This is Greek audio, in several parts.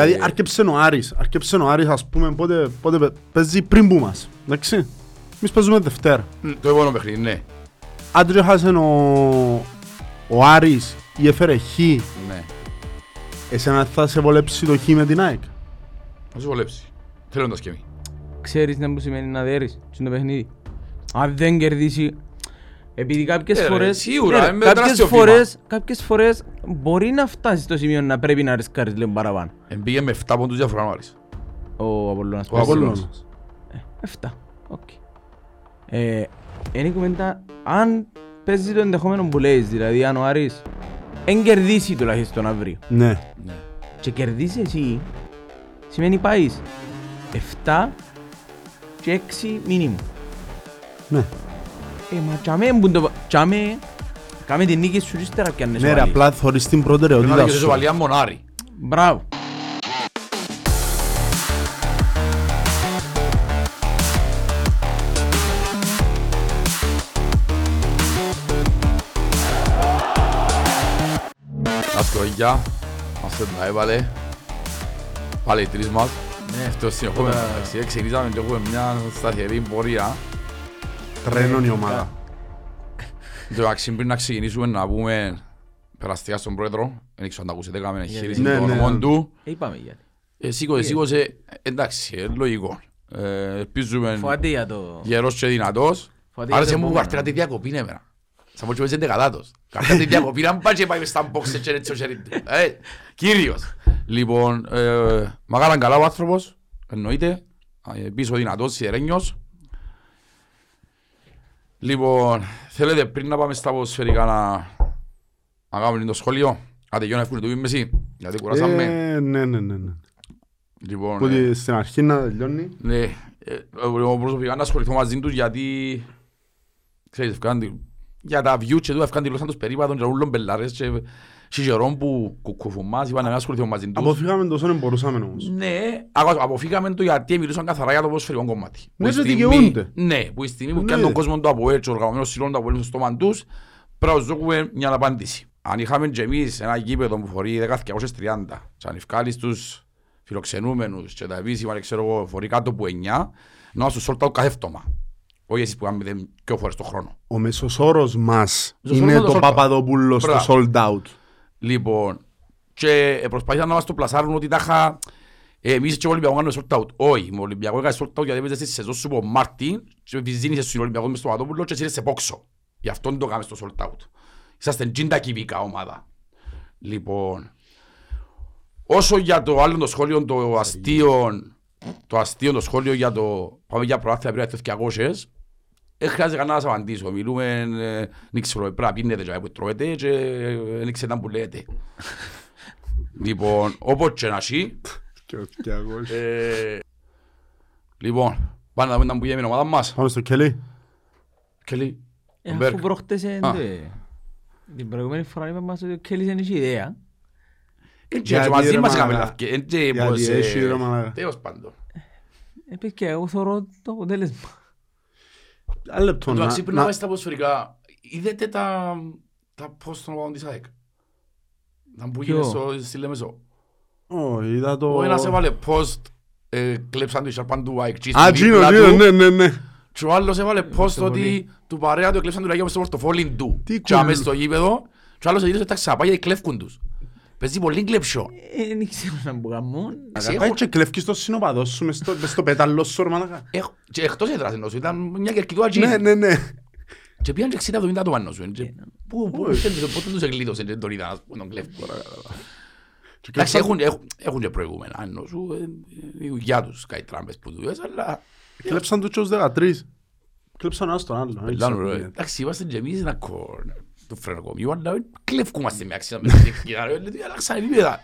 Δηλαδή άρκεψε ο Άρης, άρκεψε ο Άρης ας πούμε πότε, πότε παι- παίζει πριν που μας, εντάξει. Εμείς παίζουμε Δευτέρα. Μ, Το επόμενο παιχνίδι, ναι. Αν και χάσε ο, ο Άρης ή έφερε χ, Ναι. εσένα θα σε βολέψει το χ με την ΑΕΚ; Θα σου βολέψει. Θέλω να το σκέμει. Ξέρεις τι που σημαίνει να δέρεις στο παιχνίδι. Αν δεν κερδίσει... Επειδή κάποιες Ε, ρε, φορές... σίγουρα, Ναι, ρε, ε, με κάποιες τεράστιο βήμα. φορές, κάποιες φορές μπορεί να φτάσει στο σημείο να πρέπει να ρισκάρεις λίγο παραπάνω. Εμπήγε με 7 πόντους διαφορά ο Άρης. Ο Απολλώνας. Ο παίζει. Απολλώνας. Εφτά. Οκ. Ε, είναι η κουβέντα, αν παίζει το ενδεχόμενο που λέεις, δηλαδή αν ο Άρης εν κερδίσει τουλάχιστον αύριο Ναι. Ναι. και κερδίσει εσύ, σημαίνει πάεις 7 και 6 μήνυμου. Ναι. Ε, μα τσάμε που το... Τσάμε, κάμε την νίκη σου και ύστερα κι αν Ναι ρε, βάλεις. απλά θωρείς την Πρέπει να προτεραιότητα δείξεις σου. ισοπαλία μονάρι. Μπράβο. Να σκορίγια. Μας το να έβαλε. Πάλι οι τρεις μας. Ναι, αυτό συνεχόμενο. Εντάξει, ε, Ξεκινήσαμε και έχουμε μια σταθερή πορεία. Τρένον η ομάδα. Το μεταξύ πριν να ξεκινήσουμε να πούμε περαστικά στον πρόεδρο. Δεν ξέρω αν τα ακούσετε, έκαμε εγχείρηση Ναι, των ναι. ονομών του. Ε, είπαμε γιατί. Ε, Σήκωσε, σήκωσε. Εντάξει, ε, λογικό. Ε, Ελπίζουμε Φοβάται για το... γερός και δυνατός. Φοβάται Άρεσε για το μου που επόμενο. καρτέρα τη διακοπή είναι εμένα. Σαν πως και παίζει δεκατάτος. Καρτέρα τη διακοπή να πάει και πάει μες στα box και έτσι ο χέρι του. Ε, Κύριος. Λοιπόν, ε, μακάραν καλά ο άνθρωπος. Εννοείται. Ε, Πίσω δυνατός, σιδερένιος. Λοιπόν, θέλετε πριν να πάμε στα ποδοσφαιρικά να, να κάνουμε το σχόλιο; Άντε, Γιώνα, εύκολο το πει μεσή. Γιατί κουράσαμε. Ε, Ναι, ναι, ναι. ναι. Λοιπόν, Που ε, τη- στην αρχή να τελειώνει. ναι, ε, εγώ προσωπικά να ασχοληθώ μαζί τους γιατί ξέρεις, ευκάν τη- για τα views και του ευκάν τη γλώσσα τους περίπατων και ούλων πελάρες και σιγερών που κουκουφουμάς είπαν να μην ασχοληθώ μαζί τους. Αποφύγαμε τόσο να μπορούσαμε όμως. Ναι, ακού- αποφύγαμε το γιατί μιλούσαν καθαρά για το ποδοσφαιρικό κομμάτι. Ναι, Που η και στιγμή- δικαιούνται. Ναι, που η στιγμή που Ναι. πιάνει τον κόσμο του από έτσι, ο οργανωμένος σύλλογος του από έτσι στο στόμα τους, πρέπει να τους δώσουμε μια απάντηση. Αν είχαμε και εμείς ένα γήπεδο που φορεί 10.230 και αν ευκάλεις τους φιλοξενούμενους και τα επίσημα, δεν ξέρω εγώ, φορεί κάτω από 9, να σου σόλτα κάθε φτώμα. Όχι εσείς που κάνετε πιο φορές το χρόνο. Ο μέσος όρος μας Μέσος είναι όρος το είναι το sold out. Παπαδόπουλο στο Μπράβο. sold out. Λοιπόν, και προσπαθήσαν να μας το πλασάρουν ότι τάχα εμείς και ο Ολυμπιακός κάνουμε sold out. Όχι, με ο Ολυμπιακός έκανε sold out γιατί έπαιζε στη σεζόν σου από Μάρτιν και βυζίνησε στον Ολυμπιακό μες στο Παπαδόπουλο και εσύ είσαι σε πόξο. Γι' αυτό το κάνουμε στο sold out. Είσαστε τζίντα κυβικά ομάδα. Λοιπόν, όσο για το άλλο το σχόλιο, το αστείο, το αστείο το σχόλιο για το πάμε για προάθεια πριν από 200, δεν χρειάζεται κανένας να σας απαντήσω. Μιλούμε, ε, δεν ξέρω, πρέπει να πίνετε και που τρώετε και ε, δεν ξέρω που λέτε. λοιπόν, όπως και να έχει, Και ο Κιάγος. ε, λοιπόν, πάμε να δούμε τα που γίνεται η ομάδα μας. Πάμε στο Κελί. Κελί, Ε, ο Αφού Μπέρκ. προχτές Α. ε, την προηγούμενη φορά είπαμε μας ότι ο Κέλλης δεν έχει ιδέα. Έτσι, Γιατί, έτσι, μαζί ρε, μας μαλάκα. είχαμε λαυκέ. Έτσι, Γιατί πως, ε, έχει, ρε, μαλάκα. Τέλος πάντων. Ε, και εγώ θεωρώ το αποτέλεσμα. Ένα λεπτό. Εν τω να- μεταξύ, πριν να- να πάει στα ποδοσφαιρικά, είδατε τα τα post των οπαδών της ΑΕΚ; Να που Ποιο; γίνεται στο- στη Λεμεσό. Ω, είδα το... Ο ένας έβαλε post, ε, κλέψαν το σαρπάν του ΑΕΚ. Α, Τζίνο, δίπλα Τζίνο, του. ναι, ναι, ναι. Και ο άλλος έβαλε post Στο ότι πολύ. του παρέα του εκλέψαν του λαγιό μες στο πορτοφόλι του. Τι Και αμέσως κουλ. στο γήπεδο. Και ο άλλος γύρισε τα ξαπά γιατί κλέφκουν τους. Παίζει πολύ κλέψιο. Ε, Δεν ξέρω να μου κάνουν. Εσύ Πάει έχω- και κλέφκεις το συνοπαδό σου μες στο- μες στο πέταλο σου, ρε μαλάκα. έχω- Και εκτός έδρας εννοώ σου, ήταν μια κερκιδούα τζιν. Ναι, ναι, ναι. Και πήγαν και 60-70 το πάνω σου. ε, Ε, και Πού, πού, πότε τους εγκλείδωσαν και τον είδαν, ας πούμε, τον κλέφκο. Και Εντάξει, κλέψαν- έχουν, έχουν, έχουν και προηγούμενα, εννοώ σου, ε, η δουλειά τους, κάτι τράμπες που τους, αλλά... Κλέψαν τους και ως 13. Κλέψαν ένας τον άλλο. δεν Πελάνο, ξέρω ρε. τι. Εντάξει, είμαστε και εμείς ένα κόρνερ του φρενοκομείου, αλλά δεν κλέφκομαστε με αξία με την ευκαιρία, ρε, δηλαδή, αλλάξαν επίπεδα.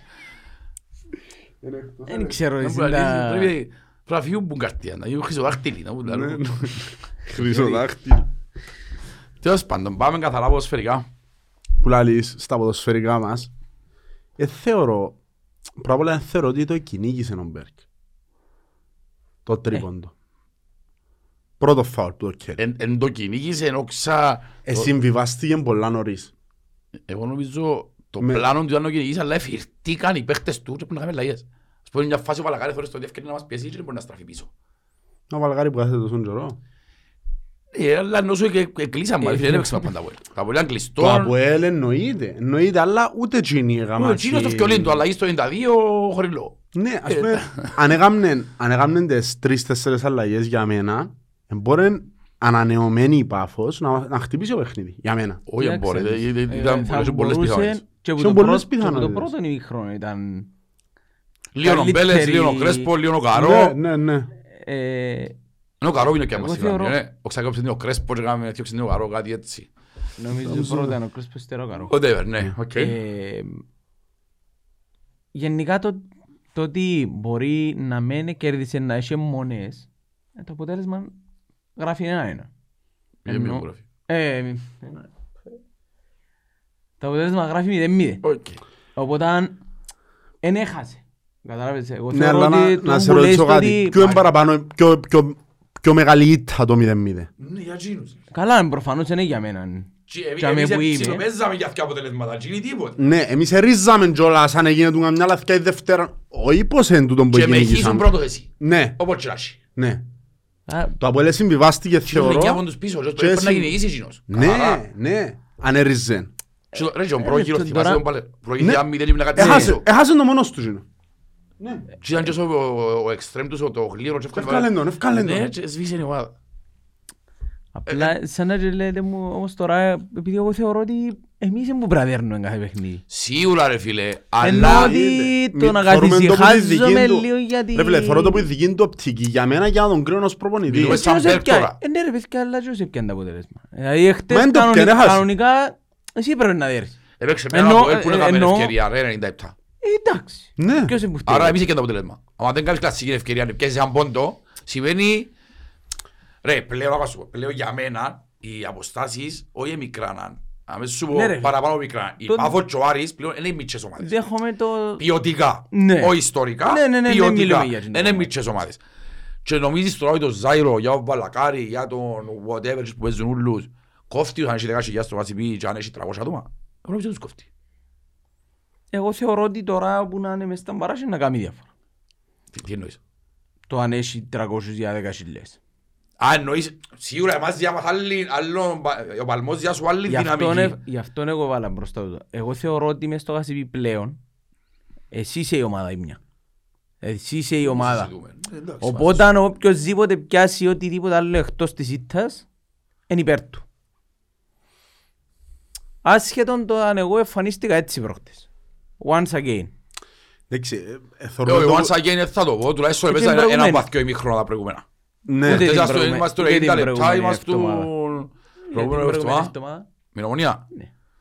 Δεν ξέρω Δεν εσύ μπορεί να λύσει, τα... Πρέπει πρέπει να φύγουν που καρτία, να γίνουν χρυσοδάχτυλοι, να πούν τα Ναι, λόγια. ναι. Χρυσοδάχτυλο. Τέλος πάντων, πάμε καθαρά ποδοσφαιρικά. Που λαλείς στα ποδοσφαιρικά μας, ε, θεωρώ, πρώτα απ' όλα δεν θεωρώ ότι το κυνήγησε ο Μπέρκ. Το τρίποντο. Πρώτο φάουλ του ο Κέλ. Εν, εν το κυνήγησε, ενώ ξα... Ε, συμβιβάστηκε πολλά νωρίς. Εγώ νομίζω το Με- πλάνο του ήταν να κυνηγήσει, αλλά εφηρτήκαν οι παίχτες του και πρέπει να κάνουμε λαγιές. Μπορεί μια φάση ο Βαλακάρης θεωρείς το διεύκαινε να μας πιέσει και δεν μπορεί να στραφεί πίσω. Ο Βαλγάρη που κάθεται τόσο καιρό. Ε, αλλά ενώ σου και και κλείσαμε, Ε, ρε φίλε, δεν παίξαμε πάντα Αποέλ. Τα Αποέλ ήταν Το κλειστό. Αποέλ εννοείται. Εννοείται, αλλά ούτε εκείνοι Ο έκαναν. Τσίνος το φκιολίν του, αλλαγή στο 92 χωριλό. Ναι, ας πούμε, αν έκαμνεν- αν έκαμνεν τις τρεις-τέσσερις αλλαγές για μένα, μπορεί ανανεωμένη η Πάφος να, να χτυπήσει το παιχνίδι, για μένα. Όχι, δεν μπορεί, Κοίταξε, ε, ε, ήταν θα πολλές- πολλές μπορούσε πιθανότητες. Και από Είχαν το πολλές πρώτο- και από το πιθανότητες. πρώτο ημίχρονο ήταν... Λίγο ο Μπέλες, καλύτερη- λίγο ο Κρέσπο, λίγο ο Ναι, Καρό. ναι, ναι. ε, Είναι ο Καρό είναι και Εγώ μας θεωρώ- είπαμε, ε. Ο Ξακόψης είναι ο Κρέσπο και κάναμε διώξει είναι ο Καρό, κάτι έτσι. Νομίζω ότι πρώτα ήταν ο Κρέσπος Στερόκαρο. Whatever, ναι, οκ. Ε, Γενικά το, το ότι μπορεί να μένει κέρδισε να έχει μονές, ε, το αποτέλεσμα γράφει ένα-ένα. Είναι μη Ενώ- μου γράφει. Ε, μη- ένα. Το αποτέλεσμα γράφει 0-0. Οκ. Οπότε αν εν έχασε. Κατάλαβες, εγώ Ναι, θεωρώ αλλά ότι να, το να σε που λέει ρωτήσω στο κάτι. ότι- Ποιο είναι παραπάνω, πιο, πιο, πιο μεγάλη ήττα το 0-0. Ναι, για τζίνους. Καλά, προφανώς είναι για μένα. Και εμείς- Και αμέ εμείς που είμαι. ψιλοπαίζαμε για αυτιά αποτελέσματα, τζίνι τίποτε. Ναι, εμείς ερίζαμε κιόλας αν έγινε του καμιά λαθιά η Δευτέρα. Όχι πως είναι τούτον που Και με χύσουν κυνηγήσαμε. πρώτος εσύ. Ναι, Όπως και να έχει. ναι. Α, Το Αποέλ συμβιβάστηκε Και τον θεωρώ. εκιάβουν τους πίσω, και και πρέπει να συν- κυνηγήσει εκείνος. Καθαρά. Ναι, ναι. Αν ερίζεν. Και το- Ρε, και τον πρόγυρο, το- θυμάσαι τώρα- τον πάλι. Προηγήθεια Ναι. μηδέν ήμουν κάτι Έχασε, τέτοιο. έχασε το μόνος τους. γίνο. Και ήταν και ο- ο- ο εξτρέμ τους, ο- το γλύρο και αυτό. Ευκάλεν τον, ευκάλεν Ναι, τον. και σβήσε η ομάδα. Απλά σαν να λέτε μου όμως τώρα, επειδή εγώ θεωρώ ότι εμείς δεν που πραδέρνουμε κάθε παιχνίδι. Σίγουρα ρε φίλε, Ενώ αλλά... ότι Μη- το να θεωρούμε το που της καθησυχάζομαι δικής του- λίγο γιατί... Ρε φίλε, θεωρώ το που η δικής του οπτική για μένα για να τον κρίνω ως προπονητή. Μιλούμε Έτσι σαν όσο Μπέρκ έπια- τώρα. Ε, Ναι ρε παιδιά, αλλά και όσο έπιανε το αποτέλεσμα. Δηλαδή Μα χτες εν το κανονικά- έπιανε, έχασε. κανονικά εσύ πρέπει να δέρεις. Έπαιξε με Ενώ- ένα Αποέλ που ε, έκαμε ενώ- ευκαιρία, ρε, 97. Ε, Εντάξει. Ναι. Ποιος είναι που φταίει; Άρα εμείς και το αποτέλεσμα. Αν δεν κάνεις κλασική ευκαιρία, αν πιέσεις έναν πόντο, σημαίνει... Ρε, πλέον, άμα σου πω, πλέον για μένα, οι αποστάσεις όχι μικράναν. Αμέσως σου πω Ναι, ρε. παραπάνω μικρά. Οι Το- Πάφος και ο Άρης πλέον είναι οι μητσές ομάδες. Δέχομαι το... Ποιοτικά, Ναι. όχι ιστορικά, Ναι, ναι, ναι, ναι, ποιοτικά. μιλούμε για την Είναι ομάδα. μητσές ομάδες. Και νομίζεις τώρα ότι το Ζάιρο, για τον Βαλακάρη, για τον whatever που παίζουν ούλους, κόφτει αν έχει 10.000 στο βασιπί και αν έχει 300 άτομα; Εγώ νομίζω τους κόφτει. Εγώ θεωρώ ότι τώρα που να είναι μες στα μπαράζια να κάνει διάφορα. Τι- Τι εννοείς; Το αν έχει 300 για 10 χιλιές. Α, εννοείς, σίγουρα εμάς διάμας άλλη, άλλο, ο παλμός διά σου άλλη Γι' αυτόν, δυναμική. ε- γι' αυτόν εγώ βάλα μπροστά του. Εγώ θεωρώ ότι μες στο Γασιπί πλέον εσύ είσαι η ομάδα η μια. Εσύ είσαι η ομάδα. Συζητούμε. Ε, εντάξει, Οπότε αν οποιοςδήποτε πιάσει οτιδήποτε άλλο εκτός της ήττας, είναι υπέρ του. Άσχετον το αν εγώ εμφανίστηκα έτσι πρόχτες. Once again. Εντάξει, ε, ε, Ε, θεωρώ όχι, το- once again θα το πω, τουλάχιστον Και έπαιζα την ένα προηγούμενη. βαθκό ημίχρονο τα προηγούμενα. Ναι. Ούτε- Χτες την ας το προηγούμενη- είμαστε ούτε την 90 λεπτά, προηγούμενη είμαστε στο εβδομάδα. προηγούμενο Για την προηγούμενη εβδομάδα. εβδομάδα. Με ομονία.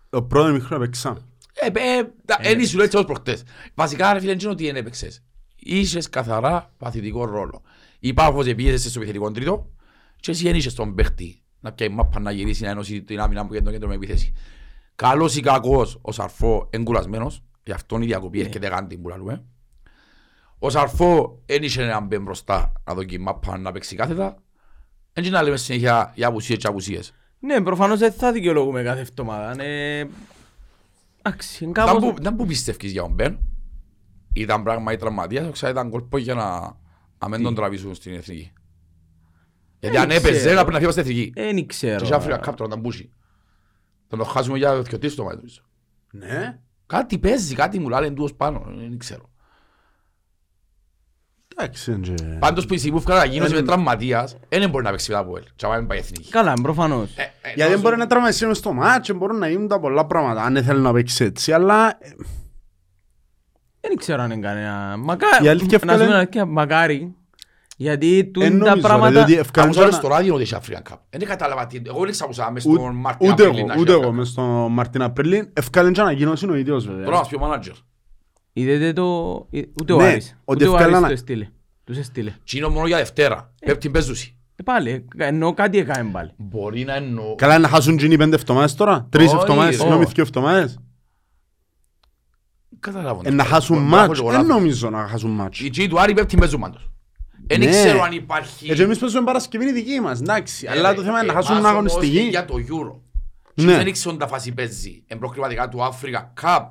Το πρώτο μικρό έπαιξα. Ε, ε, τα- Εν ήσουν έτσι ως προχτές. Βασικά ρε φίλε, δεν ότι δεν έπαιξες. Είχες καθαρά παθητικό ρόλο. Η Πάφος επίεσαι στο επιθετικό τρίτο και εσύ δεν είχες τον παίχτη να πιάει μάπα να γυρίσει να ενώσει την άμυνα που κέντρο κέντρο με επίθεση. Καλός ή κακός ο Σαρφό εγκουρασμένος, γι' αυτόν η διακοπή έρχεται γάντι που λαλούμε. Ο Σαρφό δεν είχε έναν μπεν μπροστά να δοκιμάσει μάπα να παίξει κάθετα. Έτσι να λέμε συνέχεια για απουσίες και απουσίες. Ναι, προφανώς δεν θα δικαιολογούμε κάθε εβδομάδα. Ε, Εντάξει, είναι Ήταν κάπως... που, ήταν που πιστεύεις για τον Μπεν; Ήταν πράγμα ή τραυματίας, όξα ήταν κόλπο για να, να μην τον τραβήσουν στην εθνική. Γιατί Δεν αν έπαιζε ξέρω. να πρέπει να φύγει στην εθνική. Δεν Και ξέρω. είχε Αφρικα Cup τώρα να μπούσει. Θα το χάσουμε για δυο τρεις το μάτι νομίζω. Ναι. Κάτι παίζει, κάτι μου λένε εντούως πάνω, δεν ξέρω. Εντάξει, είναι και- Πάντως που η στιγμή που έφυγα να γίνος Ε, με τραυματίας, δεν μπορεί να παίξει μετά από ελ. Και άμα μην πάει εθνική. Καλά, προφανώς. Ε, ε, Γιατί δεν τόσο- μπορεί να τραυματιστεί μες στο μάτσο, μπορούν να γίνουν τα πολλά πράγματα. Αν θέλει να παίξει έτσι, αλλά ε, Δεν ξέρω αν είναι κανένα... Η Μακάρι, αλήθεια να σου ευκάλε- πω την αλήθεια, μακάρι. Γιατί εν τούν τα νομίζω, ρε, πράγματα... διότι ευκάλεν Άκουσα και στο ένα- ράδιο ότι είχε African Cup. Δεν κατάλαβα τι, εγώ δεν ξακούσα μες Ου- στον Μάρτιν Ούτε Απρίλη εγώ, να έχει ούτε African εγώ Cup. μες στο Μαρτίν Απριλίν. Ευκάλεν και ανακοίνωση ο ίδιος Τώρα να βέβαια. μας πει ο μάνατζερ. Είδετε το... ε, Ούτε ο Ναι, Άρης. ότι Ούτε ο Άρης ευκάλανα- το έστειλε. Τους έστειλε. Τι είναι μόνο για Δευτέρα. Πέπτη παίζουσι. Ε, πάλι, ε, εννοώ κάτι έκαμε πάλι. Μπορεί να εννοώ. Καλά να χάσουν τζίνοι πέντε εβδομάδες τώρα. Τρεις Όχι, εβδομάδες, ρε. συγγνώμη, δύο εβδομάδες. Καταλάβω. Ε, Να χάσουν Μπορεί να έχω μάτς. και εγώ Δεν λάθος. νομίζω να χάσουν μάτς. Οι G του Άρη πέπτει παίζουν πάντως. Δεν Ναι. ξέρω αν υπάρχει... Ε, και εμείς παίζουμε Παρασκευή είναι δική μας, εντάξει. Ε, Αλλά ρε, το θέμα είναι να εμάς χάσουν όμως αγωνιστική. Για το Euro. Και Ναι. Δεν ήξεραν τα φάση παίζει. Εν προκριματικά του Africa Cup.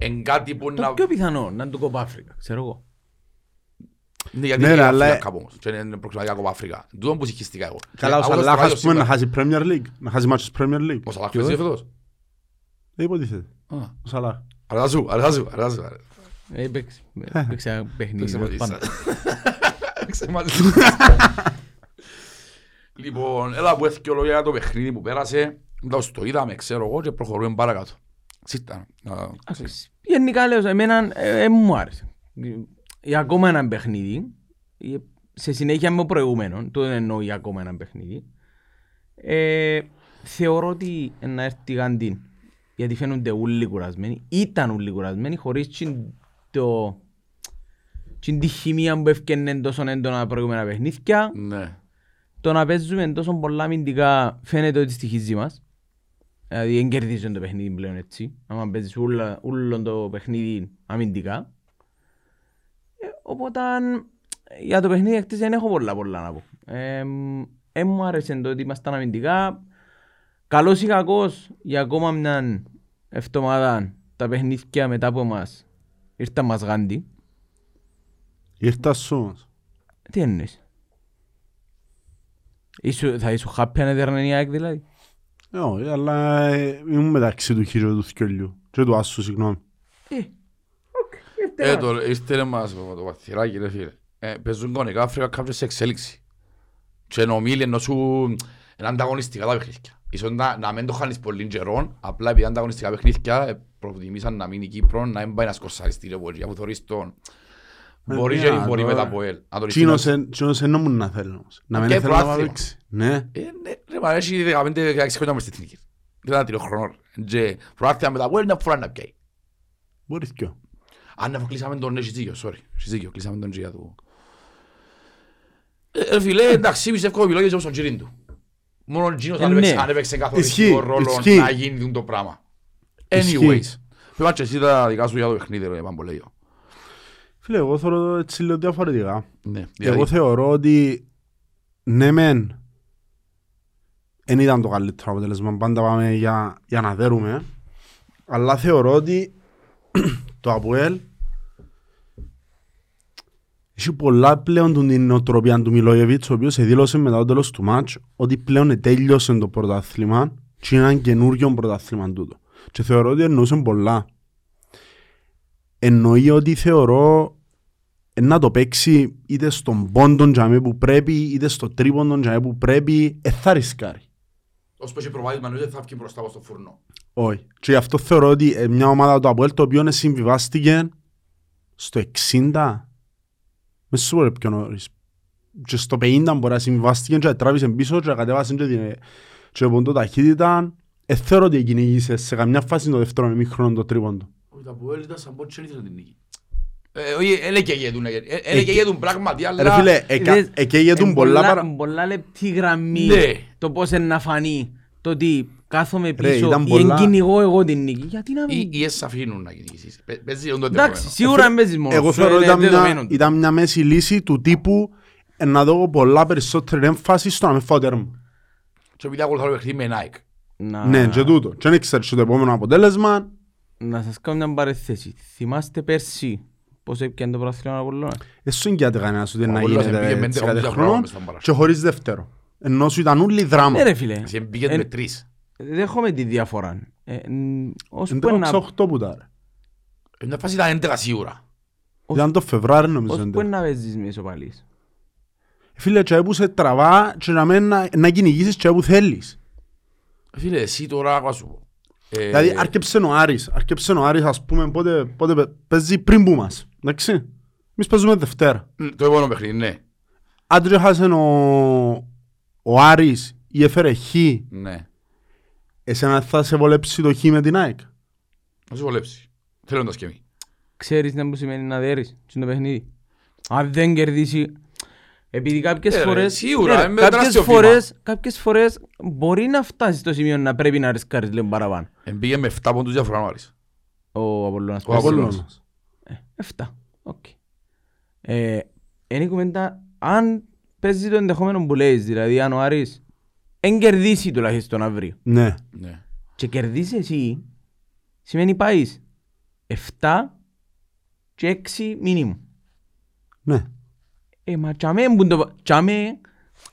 Εν κάτι που Το να... πιο πιθανό να είναι το κοπ Αφρικα, ξέρω εγώ. Ναι, γιατί Ναι, είναι ρε, η αλλά- Αφρικά κάπου όμως. Και είναι προξηματικά από Αφρικά. Τούτο που συγχυστικά εγώ. Καλά, ο Και άκουσα Σαλάχ στο ας πούμε ράδιο να χάσει Premier League, να χάσει μάτσες Premier League. Ο Σαλάχ Και παίζει όχι. φέτος. Δεν υποτίθεται. Α, Ο Σαλάχ. Αρέσα σου, αρέσα σου, αρέσα σου. Ε, Έπαιξε έπαιξε ένα παιχνίδι. Παίξε μαζί πάνω. σας. Παίξε μαζί Λοιπόν, έλα που έφυγε λόγια για το παιχνίδι που πέρασε. Εντάξει, το είδαμε, ξέρω εγώ και προχωρούμε παρακάτω. Σίτα. α, Εντάξει, Γενικά λέω, εμένα ε, ε, μου άρεσε. Για ακόμα ένα παιχνίδι, ε, σε συνέχεια με το προηγούμενο, το εννοώ για ακόμα ένα παιχνίδι, ε, θεωρώ ότι να έρθει η Γαντίν, γιατί φαίνονται όλοι κουρασμένοι, ήταν όλοι κουρασμένοι, χωρίς τσιν το, τσιν τη χημεία που έφτιανε τόσο έντονα τα προηγούμενα παιχνίδια, Ναι. το να παίζουμε τόσο πολλά αμυντικά φαίνεται ότι στοιχίζει μας. Δηλαδή δεν κερδίζουν το παιχνίδι πλέον έτσι. Άμα παίζεις ούλα- όλο το παιχνίδι αμυντικά. Ε, οπότε για το παιχνίδι χτες δεν έχω πολλά πολλά να πω. Ε, ε, μου άρεσε το ότι ήμασταν αμυντικά. Καλός ή κακός για ακόμα μια εβδομάδα τα παιχνίδια μετά από εμάς ήρθαν μας γάντι. Ήρθα σου όμως. Τι εννοείς; Ήσου, θα ήσουν happy αν έδερνε η ΑΕΚ δηλαδή. Ε, όχι, αλλά ε, ήμουν μεταξύ του χείρου του θκιολιού. Και του άσου, συγγνώμη. Ε, το ήρθε ρε μας το το βαθυράκι ρε φίλε. Ε, Παίζουν κανονικά Αφρικά κάποιες σε εξέλιξη. Και νομίλει ενώ σου είναι ανταγωνιστικά τα παιχνίδια. Ίσως να, να μην το χάνεις πολύ καιρό, απλά επειδή είναι ανταγωνιστικά παιχνίδια ε, προτιμήσαν να μείνει η Κύπρος να μην πάει να σκορσάρεις τη ρεπορία που θωρείς τον... Ε, Μπορεί ναι, και δεν μπορεί τώρα- μετά από ελ. Αν το Τσίνος ρίξεις εν- Τσίνος εν νόμουν να θέλω όμως. Να μην Και θέλω να προάθλημα. παίξει. Ναι. Ε, ναι, ρε, μα έχει 15-16 χρόνια μες στην εθνική. Δεν ήταν τρία χρονών. Και προάθλημα μετά από ελ μια φορά να πιάει. Μπορείς κι Αν να κλείσαμε τον ναι, Σιζίγιο, sorry. Σιζίγιο, κλείσαμε τον Τζία του. Ε, ρε φίλε, εντάξει, πιστεύω ότι μιλώ για τον Τζιρίν του. Μόνο ο Τζίνος Ε, αν έπαιξε- ναι. αν έπαιξε καθοριστικό Ισχύει, ρόλο ισχύει. να γίνει το πράγμα. Ισχύει. Anyways. Πρέπει και εσύ τα δικά σου για το παιχνίδι, ρε Παμπολέιο. Φίλε, εγώ θέλω το έτσι λίγο διαφορετικά. Ναι, Εγώ δηλαδή, θεωρώ ότι ναι μεν δεν ήταν το καλύτερο αποτέλεσμα, πάντα πάμε για, για να δέρουμε. Αλλά θεωρώ ότι το ΑΠΟΕΛ έχει πολλά πλέον του την νοοτροπία του Μιλόγεβιτς ο οποίος δήλωσε μετά το τέλος του μάτς ότι πλέον τέλειωσε το πρωτάθλημα και είναι ένα καινούριο πρωτάθλημα τούτο. Και θεωρώ ότι εννοούσε πολλά. Εννοεί ότι θεωρώ ε, να το παίξει είτε στον πόντον τζαμί που πρέπει, είτε στο τρίποντον τζαμί που πρέπει, ε, θα ρισκάρει. ως που έχει προβάδισμα, δεν θα βγει μπροστά από στο φουρνό. Όχι. Και γι' αυτό θεωρώ ότι ε, μια ομάδα του Αποέλ το οποίο συμβιβάστηκε στο 60, μες σου πω ρε πιο νωρίς. Και στο 50 μπορεί να συμβιβάστηκε και τράβησε πίσω και κατέβασε και την και πόντο ταχύτητα. Ε, θεωρώ ότι κυνηγήσε σε καμιά φάση το δεύτερο ημίχρονο το τρίποντο. Όχι, τα που έλειτα σαν πότσι δεν ήθελε την νίκη. Ε, Όχι, έλεγε και γετούν, έλεγε γετούν πράγματι, Ρε αλλά... φίλε, Είδες, εκαίγετουν εν πολλά παρα... πολλά λεπτή γραμμή Ναι. το πώς είναι να φανεί το ότι κάθομαι Ρε, πίσω ήταν ή πολλά- εγκυνηγώ εγώ την νίκη. Γιατί να Ή μην... ή εσ' αφήνουν να κυνηγήσεις. Παι- Παίζει τον το Εντάξει, δεδομένο. σίγουρα δεν παίζεις μόνος Εγώ σου, θεωρώ ότι είναι ήταν μια, δεδομένο του. ήταν μια μέση λύση του τύπου ε, να δω πολλά περισσότερη έμφαση στο να με φάω τέρμα. Και επειδή ακολουθώ το παιχνίδι με Nike. Να- Ναι, και τούτο. Και δεν ξέρεις το επόμενο αποτέλεσμα. Να σας κάνω μια παρεθέση. Θυμάστε πέρσι πώς έπιανε το πρωτάθλημα ο Απολλώνας. Εσύ εγγυάται κανένας ότι Ο να Απόλλωνας γίνεται πήγε με έτσι 11 κάθε χρόνια χρόνο μες στον παράσιτο. και χωρίς δεύτερο. Ενώ σου ήταν όλοι δράμα. Ναι ρε φίλε, Εσύ πήγες Ε, με τρεις. δέχομαι τη διαφορά. Ε, ν- ως Είναι που το να- 8 που τα ρε. Ε, Μια φάση ήταν 11 σίγουρα. Ήταν το Φεβράρι νομίζω. ως είναι που το. να παίζεις με ισοπαλείς. Φίλε, και που σε τραβά και να μην να- να κυνηγήσεις και που θέλεις. Φίλε, εσύ τώρα άκουα σου πω. Ε, Δηλαδή άρκεψε ο Άρης. Άρκεψε ο Άρης ας πούμε πότε, πότε παι- παίζει πριν που μας. Εντάξει. Εμείς παίζουμε Δευτέρα. μ, Το επόμενο παιχνίδι, ναι. Αν και χάσε ο, ο Άρης ή έφερε Χ, Ναι. εσένα θα σε βολέψει το Χ με την ΑΕΚ; Να σου βολέψει. Θέλοντας και εμείς. Ξέρεις τι που σημαίνει να δέρεις στο παιχνίδι; Αν δεν κερδίσει... Επειδή κάποιες Ε, ρε, φορές... σίγουρα, ναι, ρε, ε, με κάποιες τεράστιο φορές, κάποιες φορές μπορεί να φτάσει στο σημείο να πρέπει να ρισκάρεις λίγο παραπάνω. Εμπήγε με 7 πόντους διαφορά ο Άρης. Ο Απολλώνας. Ο πέρσι. Απολλώνας. Απόλλωνας. Ε, 7. Οκ. Ε, είναι η κουβέντα, αν παίζει το ενδεχόμενο που λέεις, δηλαδή αν ο Άρης εν κερδίσει τουλάχιστον αύριο Ναι. Ναι. και κερδίσει εσύ, σημαίνει πάεις 7 και 6 μήνυμου. Ναι. Ε, μα τσάμε που το... Τσάμε...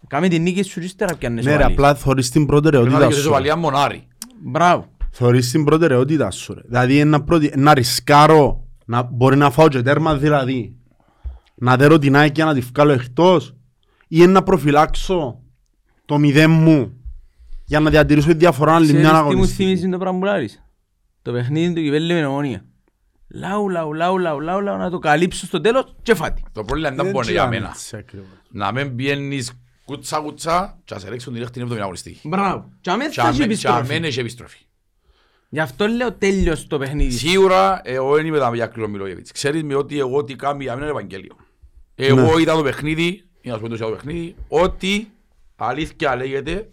Κάμε την νίκη σου και ύστερα πιάνες Ναι ρε, βάλεις. απλά θωρείς την Πρέπει να προτεραιότητα δεις σου. ισοβαλία μονάρι. Μπράβο. Θωρείς την προτεραιότητα σου ρε. Δηλαδή να, προτι... να ρισκάρω, να μπορεί να φάω και τέρμα δηλαδή. Να δέρω την ΑΕΚ για να τη βγάλω εκτός ή να προφυλάξω το μηδέν μου για να διατηρήσω τη διαφορά άλλη μια Ξέρεις τι μου αγωνιστική. θυμίζει το πράγμα που λάρεις; Το παιχνίδι του Κυπέλλη με ομόνια. Λάου, λάου, λάου, λάου, λάου, λάου, να το καλύψω στο τέλος και φάτη. Το πρόβλημα δεν Δεν μπορεί για τσιάνε μένα. έτσι ακριβώς. Να μην πιένεις κούτσα κούτσα και να σε ρίξουν την την 7η αγωνιστή. Μπράβο. Τσάμε Και θα έχει αμέ- και αμέν επιστροφή. Έχει επιστροφή. Γι' αυτό λέω τέλειος το παιχνίδι. Σίγουρα εγώ δεν είμαι τα για κλειό Μιλόγεβιτς. Ξέρεις με ότι εγώ τι κάνω για μένα είναι Ευαγγέλιο. Εγώ Ναι. είδα το παιχνίδι, για να σου πω το είδα το παιχνίδι, ότι αλήθεια λέγεται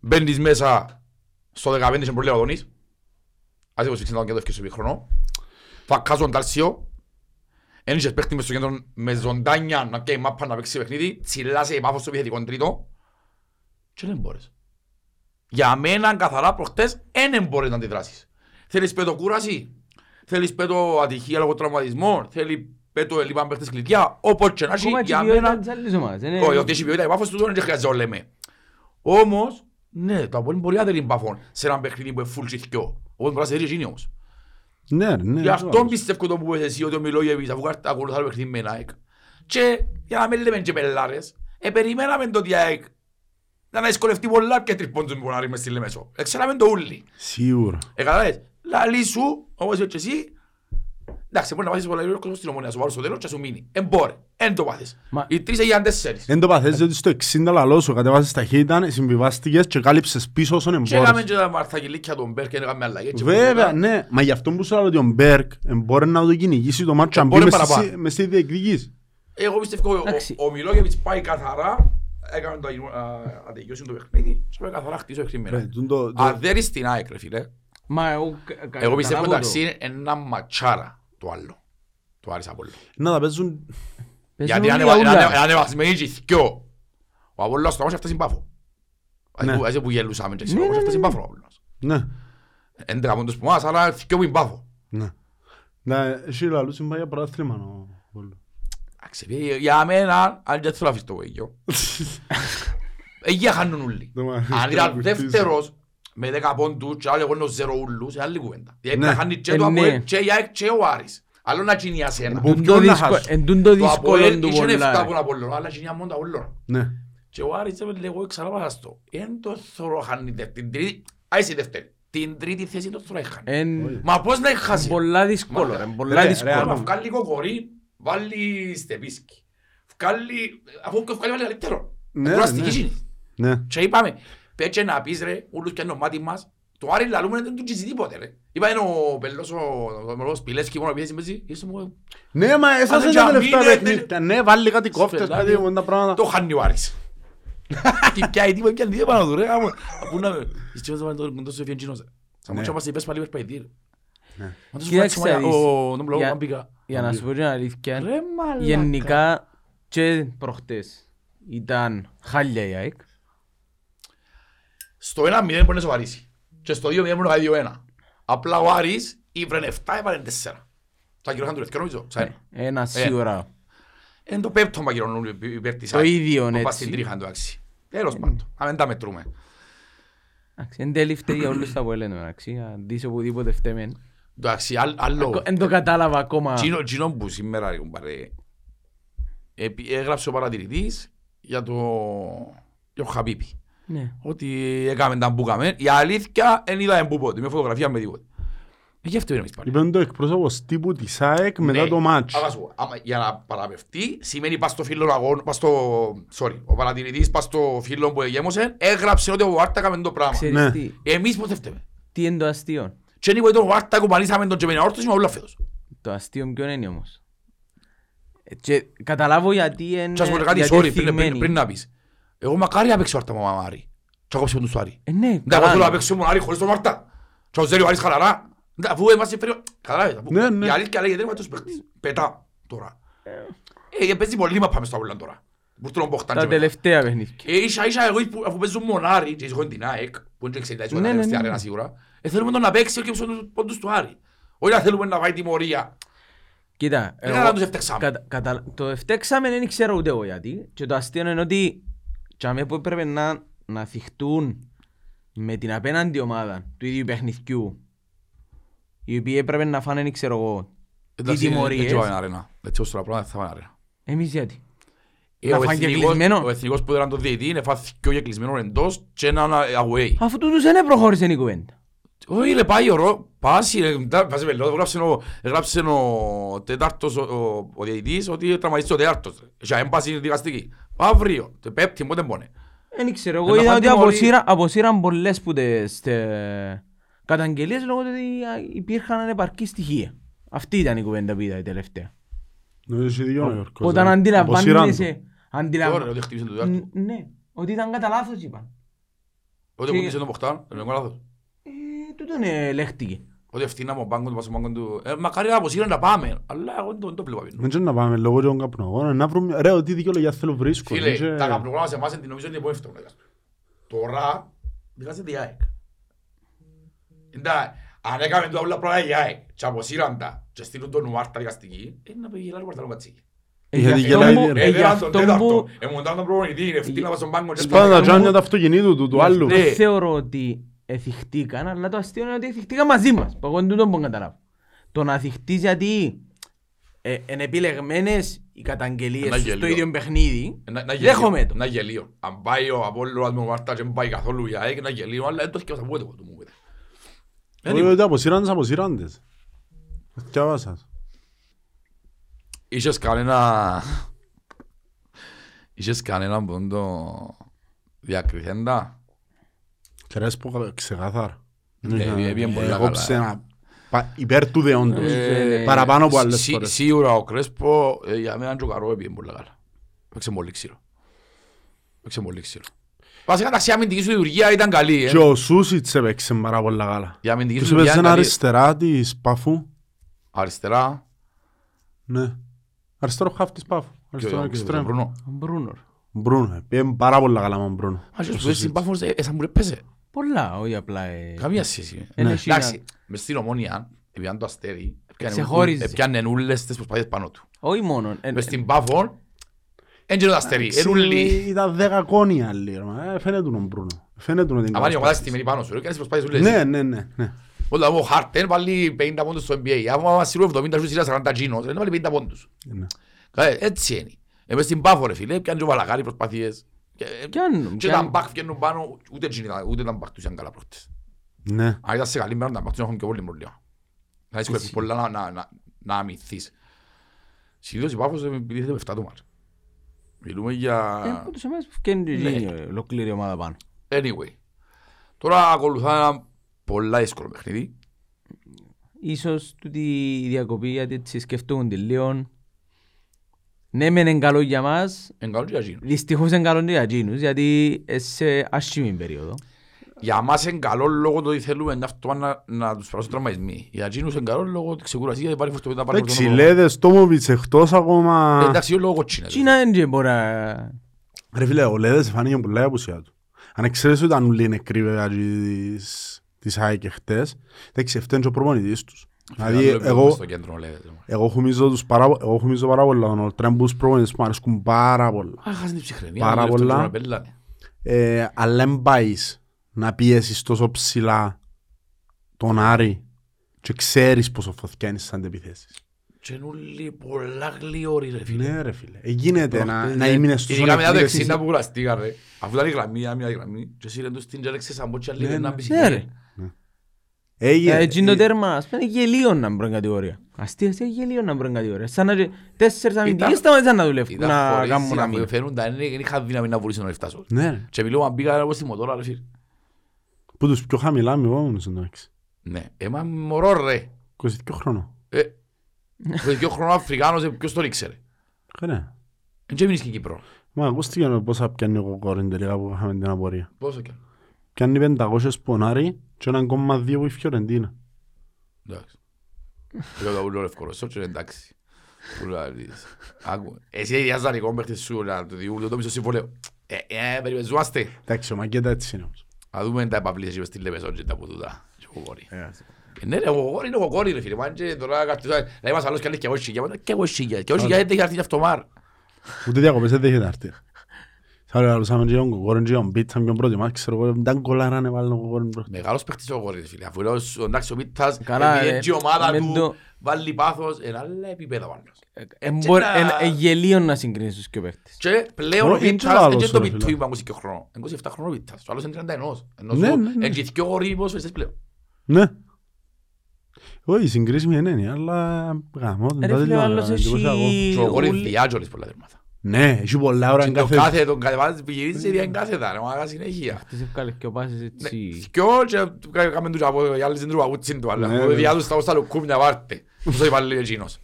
μπαίνεις μέσα στο 15 και προβλήμα Δονής. Ας έχω σφίξει να τον κέντρος ευκαιρία στο χρόνο. Θα κάσω τον Τάλσιο. Εν είχες παίχτη μες στο κέντρο με ζωντάνια να πιάει μάπα να παίξει παιχνίδι. Τσιλάσε η πάφος στο επιθετικό τρίτο. Και δεν μπορείς. Για μένα καθαρά προχτές δεν μπορείς να αντιδράσεις. Θέλεις πέτω κούραση, θέλεις πέτω ατυχία λόγω τραυματισμών, θέλει πέτω ελλείπαν παίχτες κλειδιά, όπως και να έχει, Ακόμα και για η ποιότητα μένα της άλλης ομάδας. είναι- όχι, ότι έχει ποιότητα η Πάφος του δεν χρειάζεται να λέμε. Όμως, ναι, το Απόλλων μπορεί να δεν είναι Πάφων σε έναν παιχνίδι που είναι full τσιθκιό. Όπως μπορεί να σε δει εκείνη όμως. Ναι, ρε, ναι. Γι' αυτό βεβαίως. πιστεύω το που πες εσύ ότι ο Μιλόγεβιτς αφού κάρτα ακολουθά το παιχνίδι με την ΑΕΚ. Και για να μην λέμε και πελάρες, ε, περιμέναμε το ότι η ΑΕΚ να δυσκολευτεί πολλά και τριπώντους που να ρίχνουμε στη Λεμεσό. Εξέραμε το ούλι. Σίγουρα. Ε, καταλάβες, λαλί σου, όπως είπες και εσύ, εντάξει, μπορεί να πάθεις πολλά λίγο κόσμο στην ομονία, σου βάλω στο τέλος και σου μείνει. Εν μπορεί, εν το πάθεις. Μα- Οι τρεις έγιναν τέσσερις. Εν το παθές ότι στο 60 λαλό σου κατέβασες ταχύτητα, συμβιβάστηκες και κάλυψες πίσω όσον Και έκαμε εμπόρες. και τα μαρθακιλίκια των Μπέρ και έκαμε αλλαγές. και Βέβαια, πολλά. ναι. Μα γι' αυτό που σου λέω ότι ο Μπέρκ μπορεί να το κυνηγήσει το μάτσο αν μπει Μπορεί μες στη- παραπάνω. μες στη διεκδίκηση. Εγώ πιστεύω ο- Εντάξει. ο Μιλόγεβιτς πάει καθαρά, έκαμε το ατεγιώσει το παιχνίδι και πάει καθαρά χτίσω Ρε, εξήμερα. τούν το- το- Αν δεν είσαι στην ΑΕΚ ρε φίλε, Μα εγώ κα- κα- εγώ πιστεύω καταλάβω το. εντάξει είναι ένα ματσάρα το άλλο. Το Άρης Απόλλων. Να τα παίζουν... Παίζουν Γιατί όλοι είναι για ούλα. ανε- ανεβασμένοι και οι δυο. Ο Απόλλωνας στο μάτς έφτασε Πάφο. Ναι. Ας που- ας που γελούσαμε και ξέρω, Ναι, όμως ναι, έφτασε ναι. Πάφο ο Απόλλωνας. Ναι. Έντεκα πόντους που μας, αλλά δυο που είναι Πάφο. Ναι. Ναι, εσύ λαλούς είναι πάει για πρωτάθλημα ο Βόλος. Εντάξει, για- Για μένα, αν δεν θέλω να αφήσω το βέγιο. Εκεί χάνουν όλοι. Δεν μ' Αν αρέσει ήταν να κουστίζω. δεύτερος με 10 πόντους και άλλο εγώ είναι ζερό ούλους, είναι άλλη κουβέντα. Γιατί Ναι. να χάνει και Ε, το ναι. Αποέλ και η ΑΕΚ και ο Άρης. Άλλο να γίνει για σένα. Που Εν ποιον το να δύσκολο- χάσω. Εν τούν το Το δύσκολο Αποέλ του είχε 7 πολλά. από τον Απόλλωνα, αλλά γίνει μόνο το Απόλλωνα. Ναι. Και ο Άρης δεν λέγω ξαναπάσαστο. Εν το θωρώ χάνει δε- την τρίτη, άισε η δεύτερη. Την τρίτη θέση το θωρώ έχανε. Εν Μα πώς να έχασε. πολλά δύσκολο. Μα, ρε, ρε, Πολλά ρε, δύσκολο. Άμα βγάλει κοκορί, βάλει στεπίσκι. Βγάλει, αφού και βγάλει βάλει καλύτερο. Ναι, Τώρα στη ναι. γύση. Ναι. Και είπαμε, πέτσε να πεις ρε, ούλους πιάνε το μάτι μας, το Άρη λαλούμε δεν του τσίζει τίποτε ρε. Είπα είναι ο Πελός, ο ο Μελός Πιλέσκι μόνο επειδή συμπέζει, ήρθε μου, Ναι, μα εσάς δεν είναι τα τζαμί, τελευταία ναι, παιχνίδια. Ναι, βάλει κάτι κόφτες, Σφελάδι. κάτι με τα πράγματα. το χάνει ο Άρης. Τι πιάει τίποτε, πιάνε τίποτε πάνω του ρε, άμα, αφού να, εις τσίμας να το τόσο ευκαιντσίνος ρε. Σαν Ναι. μότσο μας είπες πάλι περπαϊτή ρε. Ναι. Μα τόσο Κοίταξε φάτσι, να δεις. ο- τον μπλόγο, Για- αν πήγα. Για να σου πω την αλήθεια, Ρε μαλάκα. γενικά και προχτές ήταν χάλια η ΑΕΚ. Στο 1-0 μπορεί να σοβαρήσει. Και στο 2-0 μπορεί να κάνει 2-1. Απλά ο Άρης ήβρε 7, έβαλε 4. Τα κυρώχαν του λευκό νομίζω. σαν ένα. Ένα σίγουρα. Είναι το πέπτο μαγειρόν υπέρ της Το ΑΕΚ. ίδιο, Το έτσι. πας στην τρίχα του άξι. Τέλος πάντων. Αν δεν τα μετρούμε. Εντάξει, Εν τέλει φταίει για όλους τα που έλεγαν εντάξει. Αν δεις οπουδήποτε φταίμε. Εντάξει, άλλ- άλλο. Εν το κατάλαβα ακόμα. Τζίνο- Τζίνο που σήμερα ρε, κουμπάρε, επί- έγραψε ο παρατηρητής για το για το Χαπίπι. Ναι. Ότι έκαμε τα που έκαμε. Η αλήθεια δεν είδαμε που πότε. Με φωτογραφία με τίποτε. Ε, Γι' αυτό είναι εμείς πάλι. Είπαν το εκπρόσωπος τύπου της ΑΕΚ μετά Ναι. το μάτς. Αλλά σου πω, άμα- για να παραπευτεί, σημαίνει πας στο φίλο αγών, πας στο, sorry, ο παρατηρητής πας στο φίλο που γέμωσε, έγραψε ότι ο Άρτα έκαμε το πράγμα. Ναι. Ξέρεις τι, Εμείς πώς θευτεύουμε. τι είναι το αστείο. Και είναι που τον Άρτα κουμπανίσαμε τον Τζεμενιά όρθος, είμαι όλα φέτος. Το αστείο ποιον είναι όμως; Ε, Και καταλάβω γιατί είναι Και ας πω κάτι, γιατί sorry, είναι πριν, πριν, θυγμένοι. πριν να πεις. Εγώ μακάρι να παίξω Άρτα με ο Άρη. Και ακόψε τον του Άρη. Ε, ναι, Ναι, εγώ καλά θέλω να είναι. παίξω με τον Άρη χωρίς τον Άρτα. Και ο Ζέρι ο Άρης χαλαρά. Ναι, Αφού εμάς συμφέρει... Καταλάβες. αφού- Ναι, ναι. Η αλήθεια λέγεται είναι τους παίχτες. Πετά τώρα. Ε, παίζει πολύ μα πάμε στο Απόλλωνα τώρα. Που τον Μποχτάν Τα και μετά. τελευταία παιχνίδια. Ε, ίσα ίσα εγώ που- αφού παίζουν μονάρι και έχω την ΑΕΚ που είναι 60 Ναι, ναι, ναι, ναι, στην ναι. αρένα σίγουρα ε, θέλουμε τον να παίξει και στους πόντους του Άρη όχι να θέλουμε να πάει τιμωρία Κοίτα, Δεν έκανα τους εφτεξάμε. κατα- κατα- το εφτέξαμε δεν ξέρω ούτε εγώ γιατί και το αστείο είναι ότι τσάμε που έπρεπε να, να θυχτούν με την απέναντι ομάδα του ίδιου παιχνιδιού οι οποίοι έπρεπε να φάνε, δεν ξέρω εγώ, τι Εντάξει, δεν τιμωρίες. πάμε αρένα. Έτσι ως τώρα πράγματα δεν θα πάνε αρένα. Εμείς γιατί; Ε, Να ο φάνε και εθνικός- κλεισμένο; Ο εθνικός που ήταν το διαιτή είναι φάθη και κλεισμένο εντός και έναν away. Αφού τούτους δεν προχώρησε η κουβέντα. Όχι, ρε, πάει ο Ρο, πάση, ρε, μετά, βάζει πελό, έγραψε ο, έγραψε ο τέταρτος, ο, ο, ο διαιτητής, ότι τραυματίστηκε ο τέταρτος. Είχε έμπαση δικαστική. Αύριο, το πέπτη, πότε μπώνε. Δεν ξέρω, Ε, εγώ να είδα φάνε ότι τιμωρίες. αποσύρα- αποσύραν πολλές που τις τε- καταγγελίες λόγω του ότι α, υπήρχαν ανεπαρκή στοιχεία. Αυτή ήταν η κουβέντα που είδα η τελευταία. Νομίζω έχει δίκιο ο Γιώργος. Όταν ε. αντιλαμβάνεσαι... Αποσύραν αντιλαμβα- Τώρα, ότι χτύπησε το τέταρτο. Ν- Ναι, ότι ήταν κατά λάθος είπαν. Ότι και- κουμπίσε τον Ποχτάν, δεν είναι λάθος. Ε, τούτον ελέγχτηκε. Ότι ευθύναμε ο πάγκος, μας ο πάγκος του. Ε, μακάρι να αποσύρουν να πάμε, αλλά εγώ δεν το- δεν το βλέπω. το. Δεν ξέρω να πάμε λόγω των καπνογόνων. Να βρούμε... Ρε, ό,τι δικαιολογία θέλω βρίσκω. Φίλε, δεν και- τα καπνογράμμα σε εμάς είναι την νομίζω είναι επόμενη φτώνα. Τώρα, δικάζεται η ΑΕΚ. Εντάξει, αν έκαμε το όλα πράγματα η ΑΕΚ και αποσύραν τα και στείλουν τον Νουάρ τα δικαστική, είναι να πήγε λάθος παρταλό κατσίκι. Ε, Είχε γι' δικαιολογία, αυτό που- ρε. ε, γι' Έδεραν τον αυτό τέταρτο, που εμοντάν τον προπονητή, ευθύνα μας στον πάγκο και Σπάνε τα στον τζάνια του αυτοκινήτου του, του άλλου. Ναι. θεωρώ ότι εθιχτήκαν, αλλά το αστείο είναι ότι εθιχτήκαν μαζί μας. Που εγώ δεν τούτον μπορώ να καταλάβω. Το να θυχτείς γιατί ε, είναι επιλεγμένες οι καταγγελίες Ένα σου στο γελίο. ίδιο παιχνίδι, Ένα- ένα γελίο, δέχομαι το. Ένα γελίο. Αν πάει ο Απόλλωνας με ο Μάρτα και δεν πάει καθόλου η ΑΕΚ, ένα γελίο, αλλά δεν το θυκεύασα πότε που μου πείτε. Όχι, ότι αποσύραν τις αποσύραν τις. Θυκιάβασας. Είχες κανένα... Είχες κανένα που το διακριθέντα. Κρέσπο ξεκάθαρα. Ναι, Ε, πήγε πολύ Εγώ καλά. ψένα πα- υπέρ του δεόντος. Ε, Παραπάνω από άλλες σι- φορές. Σίγουρα ο Κρέσπο, ε, για μένα και ο Καρό πήγε πολύ καλά. Παίξε πολύ ξύλο. Παίξε πολύ ξύλο. Βασικά εντάξει, η αμυντική σου λειτουργία ήταν καλή. ε. Και ο Σούσιτς έπαιξε πάρα πολλά καλά. Η αμυντική Τους σου λειτουργία έπαιζε ήταν καλή. αριστερά της Πάφου. Αριστερά. Ναι. Αριστερό χαφ της Πάφου. και Αριστερό ο- και ο εξτρέμ. Μπρούνο. ο Μπρούνορ. Μπρούνο. Πήγε πάρα πολλά καλά με τον Μπρούνο. Α, και ο στην Πάφος, ε, ε, σαν μου ρε παίζε. Πολλά, όχι απλά... ε, Καμία σχέση. Εν Ναι. έχει να- Εντάξει, μες στην ομόνια, επειδή αν το αστέρι, έπιανε- Ξεχώριζε. έπιανε ούλες τις προσπάθειες πάνω του. Όχι μόνο. ε, Μες στην Πάφο, έντια το αστέρι, εν ούλοι. Ήταν δέκα κόνοι άλλοι. ρε, μα. Ε, Φαίνεται τον Μπρούνο. Φαίνεται ότι είναι Αν πάνε η ομάδα καλός στη παίκτης. μερή πάνω σου, ρε, κάνεις προσπάθειες ούλες. Ναι, ναι, ναι. ναι. Όταν ο Χάρτεν βάλει 50 πόντους στο NBA, άμα σύρω 70 σου σειρά 40 τζίνος, δεν βάλει 50 πόντους. Ναι. Ε, Έτσι είναι. Ε, μες στην Πάφο ρε φίλε, πιάνε και ο Βαλαγάρη προσπάθειες. Και- Πιάνουν, Και τα πιάνουν. μπακ βγαίνουν πάνω, ούτε τζίνοι ήταν- ούτε τα μπακ τους ήταν καλά πρώτες. Ναι. Αν ήταν σε καλή μέρα, τα μπακ τους έχουν και πολύ προβλήμα. Θα δυσκολεύεις πολλά να- να- να- να αμυνθείς. Συνήθως η Πάφος επιτίθεται με 7 του μάτς. Μιλούμε Ε, για... από τους εμάς φτιάχνει και Ναι. γίνει ολόκληρη ομάδα πάνω. Anyway. Τώρα ακολουθά ένα πολλά δύσκολο παιχνίδι. Ίσως τούτη η διακοπή γιατί έτσι σκεφτούν τη λίγο. Ναι μεν είναι καλό για μας, Εν καλό και για εκείνους. δυστυχώς είναι καλό για εκείνους γιατί είναι σε άσχημη περίοδο. Για μας είναι καλό λόγω του ότι θέλουμε να, αυτό να, να τους περάσουν τραυματισμοί. Για εκείνους είναι καλό λόγω ότι ξεκουρασία υπάρχει φορτωμή να πάρει Εντάξει, φορτωμένο. λέτε Στόμοβιτς εκτός ακόμα... Ε, Εντάξει, λόγω κοτσίνα. Τι να είναι μπορεί να... Ρε φίλε, ο Λέδες φάνηκε πολλά η απουσία του. Αν ξέρεις ότι ήταν όλοι νεκροί βέβαια της, της ΑΕΚ και χτες, εντάξει, φταίνει και ο προπονητής τους. Δηλαδή, εγώ, Στο κέντρο λέγεται. εγώ χουμίζω τους πάρα, πο- εγώ χουμίζω πάρα πολλά τον Ολτρέμπους προπονητές που μου αρέσκουν πάρα πολλά. Α, χάσει την ψυχραιμία. Πάρα μου, λεπτό πολλά. να πελάνε. Ε, αλλά δεν πάεις να πιέσεις τόσο ψηλά τον Άρη και ξέρεις πόσο φωτιά είναι στις αντεπιθέσεις. Και είναι όλοι πολλά γλυόροι ρε φίλε. Ναι ρε φίλε, ε, γίνεται να, Προχτές, να ε, ήμουν στους Ειδικά μετά το ονεκτήρες. 60 που κουραστήκα ρε. Αφού ήταν η γραμμή, μια μια γραμμή. Και εσύ ρέντος την τζέλεξες σαν μπότσια Ναι, λίγο ναι. να πεις. Ναι ρε. Έγινε. Έτσι είναι το τέρμα, ας πούμε γελίο να μπρουν κατηγορία. Αστεία, αστεία γελίο να μπρουν κατηγορία. Σαν να τέσσερις αμυντικές σταματήσαν να δουλεύουν, Ήταν να χωρίς κάνουν να αμήνα. μου φαίνουν τα είναι, δεν είχα δύναμη να βουρήσω να φτάσω. Ναι ρε. Και μιλώ, αν πήγα εγώ στη μοτόρα ρε φίλε. Που τους πιο χαμηλά με εγώ εντάξει. Ναι, έμα μωρό ρε. 22 χρόνο. Ε, το δύο χρόνο Αφρικάνος, ε, ποιος τον ήξερε. Ε, ναι. Εν και έμεινες και Κύπρο. Μα ακούστηκε πόσα πιάνει ο κόριν τελικά που είχαμε την απορία. Πόσο και. Πιάνει 500 πονάρι και 1,2 που η Φιωρεντίνα. Εντάξει. Εγώ τα ούλω ευκολοσό και εντάξει. Που λαλείς. Άκου. Εσύ ίδια ζανικό παίχτης σου να του διούλω το μισό συμβολέο. Ε, ε, περιπεζόμαστε. Εντάξει, ο Μακέτα έτσι είναι όμως. Να δούμε τα επαυλίες και στη Λεπεσόν και τα που τούτα. Και που μπορεί. Ε, Ναι ρε, ο κοκόρι είναι ο κοκόρι ρε φίλε. Μα και τώρα κάτι- λέει μας άλλος και λέει και εγώ σιγιά. Μα, Και εγώ σιγιά. Και εγώ σιγιά δεν έχει έρθει αυτομάρ. Ούτε διακοπές δεν έχει να έρθει. Θα λέω άλλουσαμε και τον κοκόρον και τον πίτσα ποιον πρώτη μας, ξέρω εγώ, δεν κολλάρα να βάλουν τον κοκόρον πρώτη. Μεγάλος παίχτης ο κοκόρι ρε φίλε. Αφού λέω, ο- εντάξει ο Μίτας, Καλά, επειδή ε, έτσι η ομάδα μεν του το- βάλει πάθος, ένα άλλα επίπεδα πάνω. Ε, μπορεί- να- ε, ε, γελίο να συγκρίνεις τους και παίχτες. Και πλέον ο Όχι, έτσι Μίτας άλλος, δεν το ρε πιτού φίλε. είπα 22 χρόνο. 27 χρόνο ο Μίτας. Ο άλλος είναι 31. Ενώ Ναι, σου ναι, ναι. είναι και δυο γοροί ποδοσφαιριστές πλέον. Ναι. Όχι, συγκρίσιμη είναι, είναι, αλλά γαμώ, Ε, Ρε τα φίλε, ο τελειώνω, άλλος εντυπωσιακό. έχει... Και ο κοκόρι ούλη- διάτζολες πολλά τέρματα. Ναι, έχει πολλά ώρα Και εν το κάθε... κάθε τον κατεβάζει πηγυρίζει δια κάθετα, ρε μάγα συνέχεια. Τις ευκάλες και ο πάσες έτσι... Θκυο και κάμε τους από οι άλλοι στην τρουαγούτσιν του, αλλά Ναι, από ναι. διά τους τα ως τα λουκούμια βάρτε. Αυτό είπα λέει εκείνος.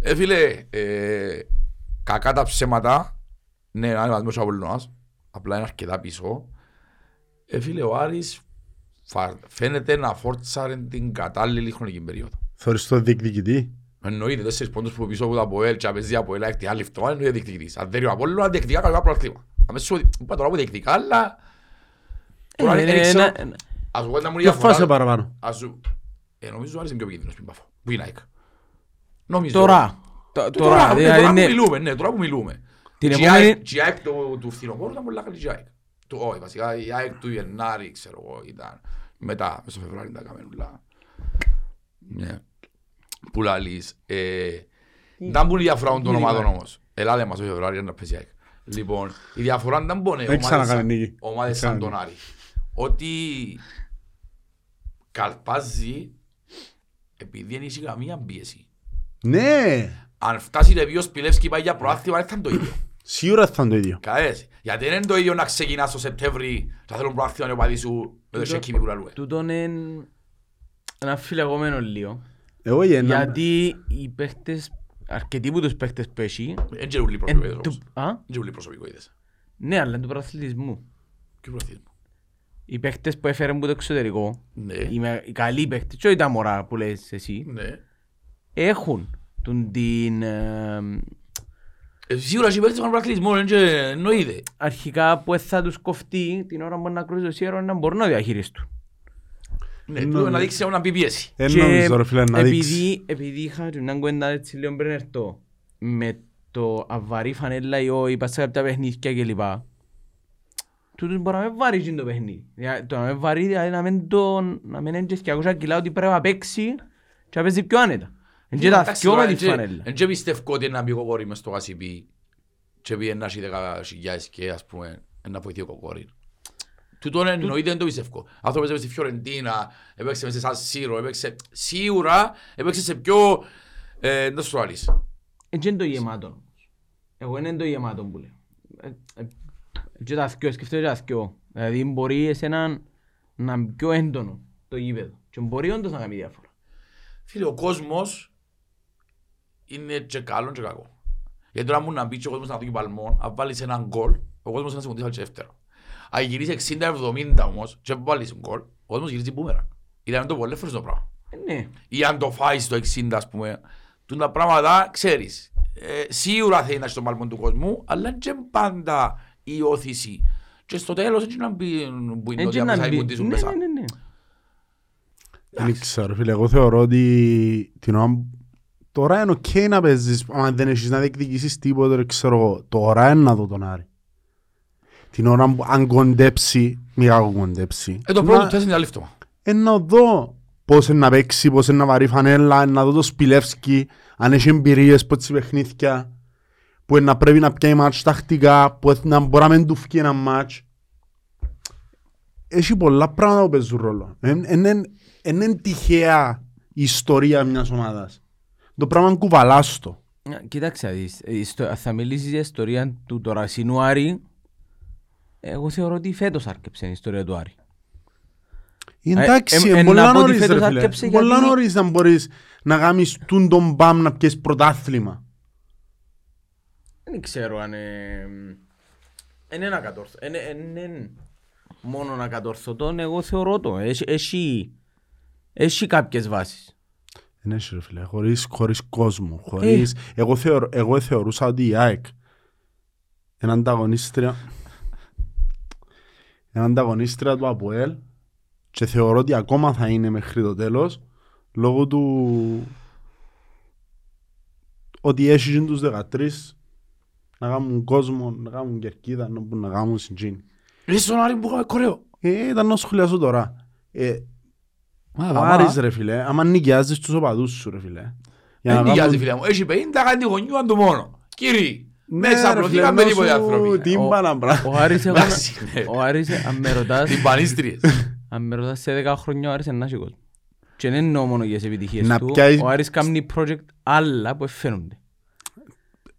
Ε, φίλε, ε, κακά τα ψέματα, ναι, είναι ανεβασμός ο Απολλωνάς, απλά είναι αρκετά πίσω. Ε, φίλε, ο Άρης φα- φαίνεται να φόρτσαρε την κατάλληλη χρονική περίοδο. Θωρείς το διεκδικητή; Εννοείται τέσσερις πόντους που πίσω από το Αποέλ και απαίζει από ελά έκτη άλλη φτωχά εννοείται διεκδικητής. Αν δεν είναι ο Απόλλωνα διεκδικά καλά προαθλήμα. Αμέσως σου είπα τώρα που διεκδικά αλλά... Ε, Τώρα ε, δεν ε, ξέρω- ένα- ένα- Ας σου πω να μου Ποιο φάσε παραπάνω. Ας σου... Ε, νομίζω ο Άρης είναι πιο επικίνδυνος πριν Πάφο. Που είναι ΑΕΚ. Νομίζω. Τώρα. Το- Ε, Τώρα. ναι, δηλαδή τώρα που είναι- μιλούμε, ναι, τώρα που μιλούμε. Την Και η επόμενη- ΑΕΚ- και η ΑΕΚ του- του φθινοπόρου ήταν πολύ καλή και η ΑΕΚ. Του- Όχι, βασικά η ΑΕΚ του Γενάρη, ξέρω εγώ, ήταν. Μετά, μες στο Φεβρουάριο τα κάμε ούλα. Ναι. Που λαλείς. Ε, Ήταν πολύ διαφορά των ομάδων όμως. Ελάτε μας το Φεβρουάριο να πέσει η ΑΕΚ. Λοιπόν, η διαφορά ήταν πόνε Δεν ξανακάνε ομάδες σαν- νίκη. ομάδες Δεν σαν τον ξανακάνε. Άρη. Ότι καλπάζει επειδή δεν είχε καμία πίεση. Ναι, Αν φτάσει ρε ποιος Σπιλεύσκι πάει για προάθλημα, δεν θα είναι το ίδιο. σίγουρα θα είναι το ίδιο. Κατάλαβες. Γιατί δεν είναι το ίδιο να ξεκινάς το Σεπτέμβρη και να θέλουν προάθλημα οι οπαδοί σου με το σεκίμι που λαλούε. Τούτον είναι ένα φιλεγόμενο λίγο. Εγώ για ένα... Γιατί οι παίχτες, αρκετοί που τους παίχτες που έχει, Δεν και ούλοι εν προσωπικότητες του- όμως. Α; Δεν και ούλοι προσωπικότητες. Ναι, αλλά είναι του προαθλητισμού. Και προαθλητισμό. Οι παίχτες που έφεραν από το εξωτερικό, Ναι. οι, με- οι καλοί παίχτες, και όχι τα μωρά που λες εσύ, Ναι. έχουν τον την... ε, Ε, Σίγουρα οι παίκτες έχουν προαθλητισμό, δεν και εννοείται. αρχικά που θα τους κοφτεί την ώρα που να κρούζει το σίερο να μπορούν να διαχειριστούν. Ναι, Ναι, τούτο ναι. να δείξει να πει πίεση. Δεν Και νομίζω ρε φίλε να δείξεις. επειδή, επειδή είχα μια κουέντα έτσι λίγο πριν έρθω με το αβαρή φανέλα ή όχι, είπα σε κάποια παιχνίδια κλπ. Τούτος μπορεί να με βάρει εκείνο το παιχνίδι. Για- Το να με βάρει δηλαδή να μην το να μην είναι και 200 κιλά ότι πρέπει να παίξει και να παίζει πιο άνετα. Είναι και τα Εντάξει, δυο τώρα, με τη εν και- φανέλα. εν και πιστεύω ότι να μπει ο κοκόρι μες στο γασιπί και πει να έχει δέκα χιλιάδες και ας πούμε να βοηθεί ο κοκόρι. Τούτον εννοείται δεν το πιστεύω. Αυτό έπαιξε μες στη Φιωρεντίνα, έπαιξε μες σε Σαν Σύρο, έπαιξε σίγουρα, έπαιξε σε πιο... ε, Δεν σου το άλλεις. Έτσι είναι το γεμάτο όμως. Εγώ είναι το γεμάτο που λέω. Ε, ε, Και τα δυο, σκεφτείτε και τα δυο. Δηλαδή μπορεί εσένα να είναι πιο έντονο το γήπεδο. Και μπορεί όντως να κάνει διάφορα. Φίλε, ο κόσμος είναι και καλό και κακό. Γιατί τώρα μου να μπει και ο κόσμος να δει παλμό, αν βάλεις έναν γκολ, ο κόσμος να σε κοντήσει και δεύτερο. Αν γυρίσει 60-70 όμως και βάλεις γκολ, ο κόσμος γυρίζει μπούμερα. Ήταν το πολλές φορές το πράγμα. Ε, Ναι. Ή αν το φάεις το 60 ας πούμε, τούν τα πράγματα ξέρεις. Ε, σίγουρα θέλει να έχει τον παλμό του κόσμου, αλλά και πάντα η ώθηση. Και στο τέλος έτσι να μπει που είναι ότι Έτσι να άμεσα μπει. υποντήσουν Ναι, μέσα. ναι, ναι, ναι. Δεν ξέρω φίλε, εγώ θεωρώ ότι την ώρα... Τώρα είναι οκ να παίζεις, αν δεν έχεις να διεκδικήσεις τίποτε, ρε, ξέρω εγώ. Τώρα είναι να δω τον Άρη. Την ώρα που αν κοντέψει, μη κακό κοντέψει. Ε, το να- πρώτο του τεστ είναι αλήφτωμα. Ε, να δω πώς είναι να παίξει, πώς είναι να βαρεί φανέλα, να δω το Σπιλεύσκι, αν έχει εμπειρίες από τις παιχνίδια, που είναι να πρέπει να πιάει μάτς τακτικά, που να μπορεί να μην του φύγει ένα μάτς. Έχει πολλά πράγματα που παίζουν ρόλο. Δεν είναι τυχαία η ιστορία μιας ομάδας. Το πράγμα είναι κουβαλάστο. Α, Κοίταξε, να δεις, ε, ιστο- θα μιλήσεις για ιστορία του τωρασινού Άρη. Εγώ θεωρώ ότι φέτος άρκεψε η ιστορία του Άρη. Εντάξει, ε, ε, είναι ε, πολλά να πω ότι νωρίς φέτος ρε φίλε. άρκεψε Πολλά γιατί- νωρίς να μπορείς να κάνεις τούν τον μπαμ να πιέσεις πρωτάθλημα. Δεν ξέρω αν είναι ένα κατόρθω. Είναι μόνο να κατορθωτών, εγώ θεωρώ το. Έχει, έχει, έχει κάποιες βάσεις. Ναι, ρε φίλε, χωρίς, χωρίς κόσμο, χωρίς... Εγώ, θεωρώ, εγώ θεωρούσα ότι η ΑΕΚ είναι ανταγωνίστρια είναι ανταγωνίστρια του ΑΠΟΕΛ Και θεωρώ ότι ακόμα θα είναι μέχρι το τέλος λόγω του ότι έχει και τους 13 να κάνουν κόσμο, να κάνουν κερκίδα, να μπουν να κάνουν συγγύνη. Είσαι στον Άρη που είχαμε κορέο. Ε, ήταν να σχολιάσω τώρα. Ε, Μα, ο μα, Άρης ρε φίλε, άμα νοικιάζεις τους οπαδούς σου ρε φίλε. Για Δεν να νοικιάζει κάνουν- φίλε μου. Έχει 50 κάνει γονιού του μόνο. Κύριοι, Ναι, μέσα ρε φίλε, απλωθήκαμε ενώ τίποτε σου άνθρωποι. Τύμπανα μπρά. Ο Άρης εγώ- Εντάξει, ναι. ο Άρης, αν με ρωτάς, Τυμπανίστριες. αν με ρωτάς σε 10 χρόνια ο Άρης είναι να έχει κόσμο. Και δεν εννοώ μόνο για τις επιτυχίες Να του, πιάσεις- ο Άρης κάνει project άλλα που φαίνονται.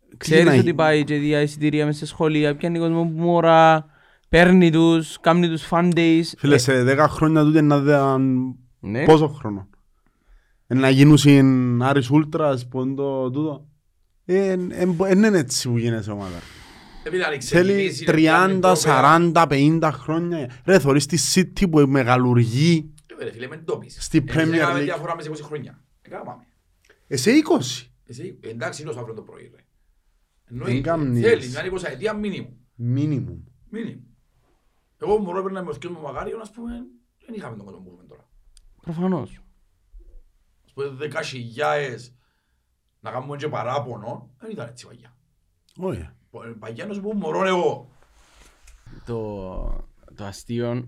να Ξέρεις γίνει. ότι πάει και διά εισιτήρια μες σε σχολεία, πιάνει κόσμο που μωρά, παίρνει τους, κάνει τους fan days. Φίλε, σε 10 χρόνια τούτε να δουν Ναι. πόσο χρόνο. Ε, Να γίνουν στην Άρης Ούλτρας, που είναι το τούτο. Ε, Δεν είναι έτσι που γίνεται ομάδα. Επειδή αν Θέλει εξελίσσει, 30, 40, 50 χρόνια. Ρε, θωρείς τη City που μεγαλουργεί Ε, ρε φίλε, μεν το πεις. Στη Εμείς Premier έκαναμε League. διαφορά μέσα σε 20 χρόνια. Έκαναμε. Ε, σε 20. Εσύ, εντάξει, είναι όσο αύριο το πρωί, ρε. Δεν Εννοείται. κάνεις. Θέλει μια εικοσαετία μήνυμου. Μίνιμουμ. Μήνυμου. Εγώ μωρό έπαιρνα με ο σκύλος μου μαγάριο, ας πούμε, δεν είχαμε τον κόσμο που έχουμε τώρα. Προφανώς. Ας πούμε, δέκα χιλιάες να κάνουμε και παράπονο, δεν ήταν έτσι παγιά. Όχι. Ε, Παγιά να σου πω μωρό εγώ. το, το αστείο